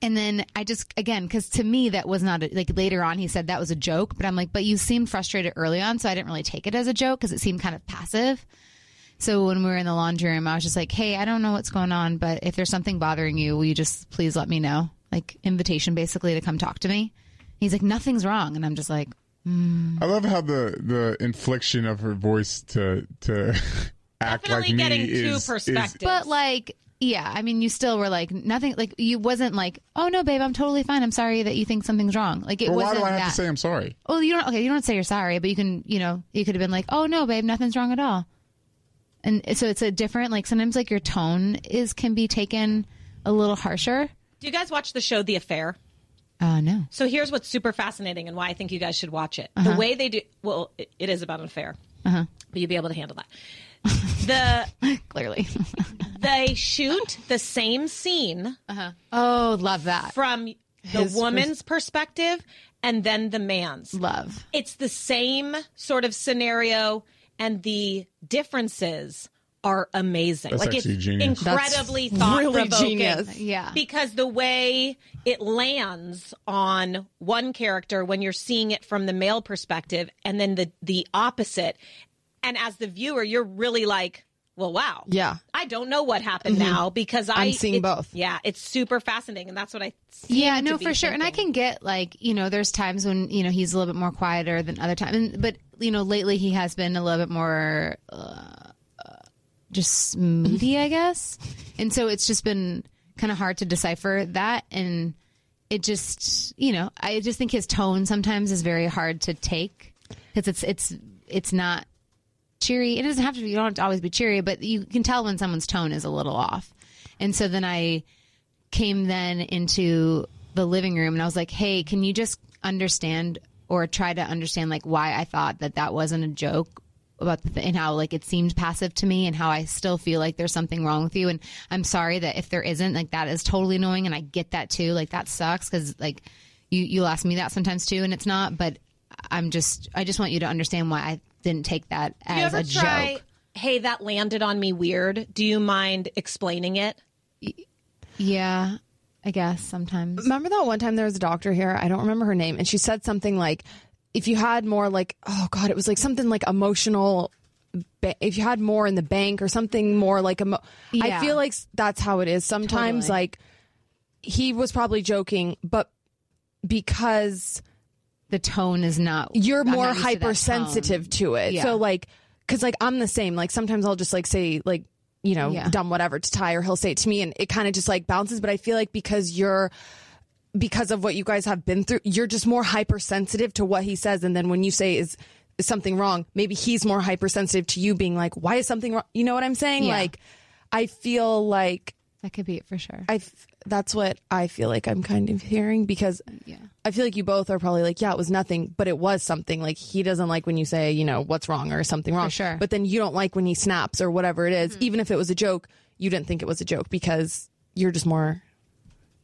and then I just again because to me that was not a, like later on he said that was a joke, but I'm like, but you seemed frustrated early on, so I didn't really take it as a joke because it seemed kind of passive. So when we were in the laundry room, I was just like, "Hey, I don't know what's going on, but if there's something bothering you, will you just please let me know?" Like invitation, basically, to come talk to me. He's like, "Nothing's wrong," and I'm just like, mm. I love how the the infliction of her voice to to <laughs> act like me getting is, two is perspectives. But like, yeah, I mean, you still were like nothing. Like you wasn't like, "Oh no, babe, I'm totally fine. I'm sorry that you think something's wrong." Like it Well, why wasn't do I have that. to say I'm sorry? Well, you don't. Okay, you don't say you're sorry, but you can. You know, you could have been like, "Oh no, babe, nothing's wrong at all." And so it's a different. Like sometimes, like your tone is can be taken a little harsher. do you guys watch the show The Affair? Oh no. So here's what's super fascinating and why I think you guys should watch it. Uh-huh. The way they do, well, it, it is about an affair, Uh huh. but you'll be able to handle that. <laughs> The clearly <laughs> they shoot the same scene. Uh-huh. Oh, love that from the His woman's perspective and then the man's. Love. It's the same sort of scenario, and the differences are amazing. That's like it's actually genius. incredibly That's thought really provoking. genius. Yeah. Because the way it lands on one character when you're seeing it from the male perspective and then the the opposite. And as the viewer, you're really like, well, wow. Yeah. I don't know what happened Mhm. now because I I'm seeing it- both. Yeah, it's super fascinating, and that's what I. seem Yeah, no, be for sure. And I can get like, you know, there's times when, you know, he's a little bit more quieter than other times. And, but, you know, lately he has been a little bit more uh, just moody, I guess. And so it's just been kind of hard to decipher that. And it just, you know, I just think his tone sometimes is very hard to take because it's, it's, it's not cheery. It doesn't have to be, you don't have to always be cheery, but you can tell when someone's tone is a little off. And so then I, came then into the living room and I was like, "Hey, can you just understand or try to understand like why I thought that that wasn't a joke about the and how like it seemed passive to me and how I still feel like there's something wrong with you and I'm sorry that if there isn't like that is totally annoying and I get that too like that sucks cuz like you you'll ask me that sometimes too and it's not but I'm just I just want you to understand why I didn't take that as a try? joke. Hey, that landed on me weird. Do you mind explaining it? Yeah, I guess sometimes. Remember that one time there was a doctor here? I don't remember her name, and she said something like, "If you had more, like, oh god, it was like something like emotional. If you had more in the bank or something more like emo- I feel like that's how it is sometimes. Totally. Like he was probably joking, but because the tone is not, you're I'm more not used to hypersensitive to it. Yeah. So like, because like I'm the same. Like sometimes I'll just like say like you know, Yeah. done whatever to Ty or he'll say it to me and it kind of just like bounces. But I feel like because you're, because of what you guys have been through, you're just more hypersensitive to what he says. And then when you say is, is something wrong, maybe he's more hypersensitive to you being like, why is something wrong? You know what I'm saying? Yeah. Like, I feel like that could be it for sure. I that's what I feel like I'm kind of hearing because I feel like you both are probably like, yeah, it was nothing, but it was something. Like he doesn't like when you say, you know, what's wrong or something wrong. sure. Mm-hmm. But then you don't like when he snaps or whatever it is. Even if it was a joke, you didn't think it was a joke because you're just more.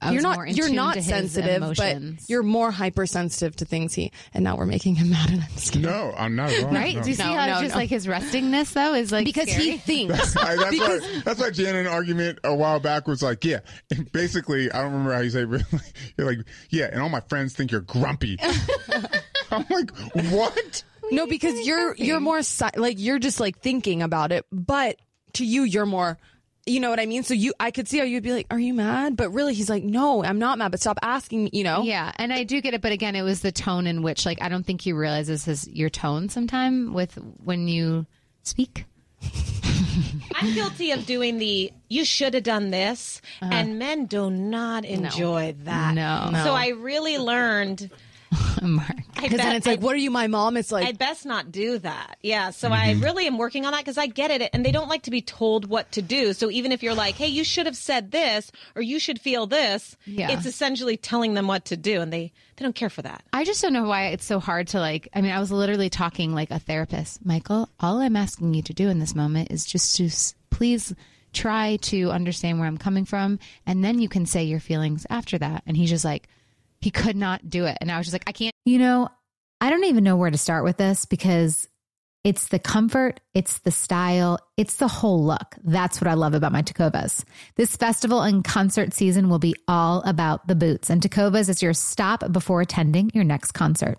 I you're was not. more in you're tune not to his sensitive, but you're more hypersensitive to things. He and now we're making him mad, and I'm scared. No, I'm not at all. Right? No. Do you see No, how no, just no. like his restingness though is like because scary? he thinks. That's, <laughs> that's why. That's why Jan in an argument a while back was like, yeah. And basically, I don't remember how you say. it, <laughs> but You're like, yeah, and all my friends think you're grumpy. <laughs> I'm like, what? No, because you're you're more si- like you're just like thinking about it, but to you you're more you know what I mean? So you I could see how you'd be like, "Are you mad?" But really he's like, "No, I'm not mad, but stop asking you know? Yeah, and I do get it, but again, it was the tone in which, like, I don't think he realizes his your tone sometime with when you speak. <laughs> I'm guilty of doing the you should have done this, uh-huh. and men do not enjoy that. No. So I really learned. <laughs> Mark. Because then it's like, what are you, my mom? It's like, I'd best not do that. Yeah. So I mm-hmm. really am working on that because I get it. And they don't like to be told what to do. So even if you're like, hey, you should have said this or you should feel this, Yeah. it's essentially telling them what to do. And they, they don't care for that. I just don't know why it's so hard to like. I mean, I was literally talking like a therapist, Michael. All I'm asking you to do in this moment is just to please try to understand where I'm coming from, and then you can say your feelings after that. And he's just like, he could not do it, and I was just like, I can't. You know, I don't even know where to start with this because it's the comfort, it's the style, it's the whole look. That's what I love about my Tecovas. This festival and concert season will be all about the boots, and Tecovas is your stop before attending your next concert.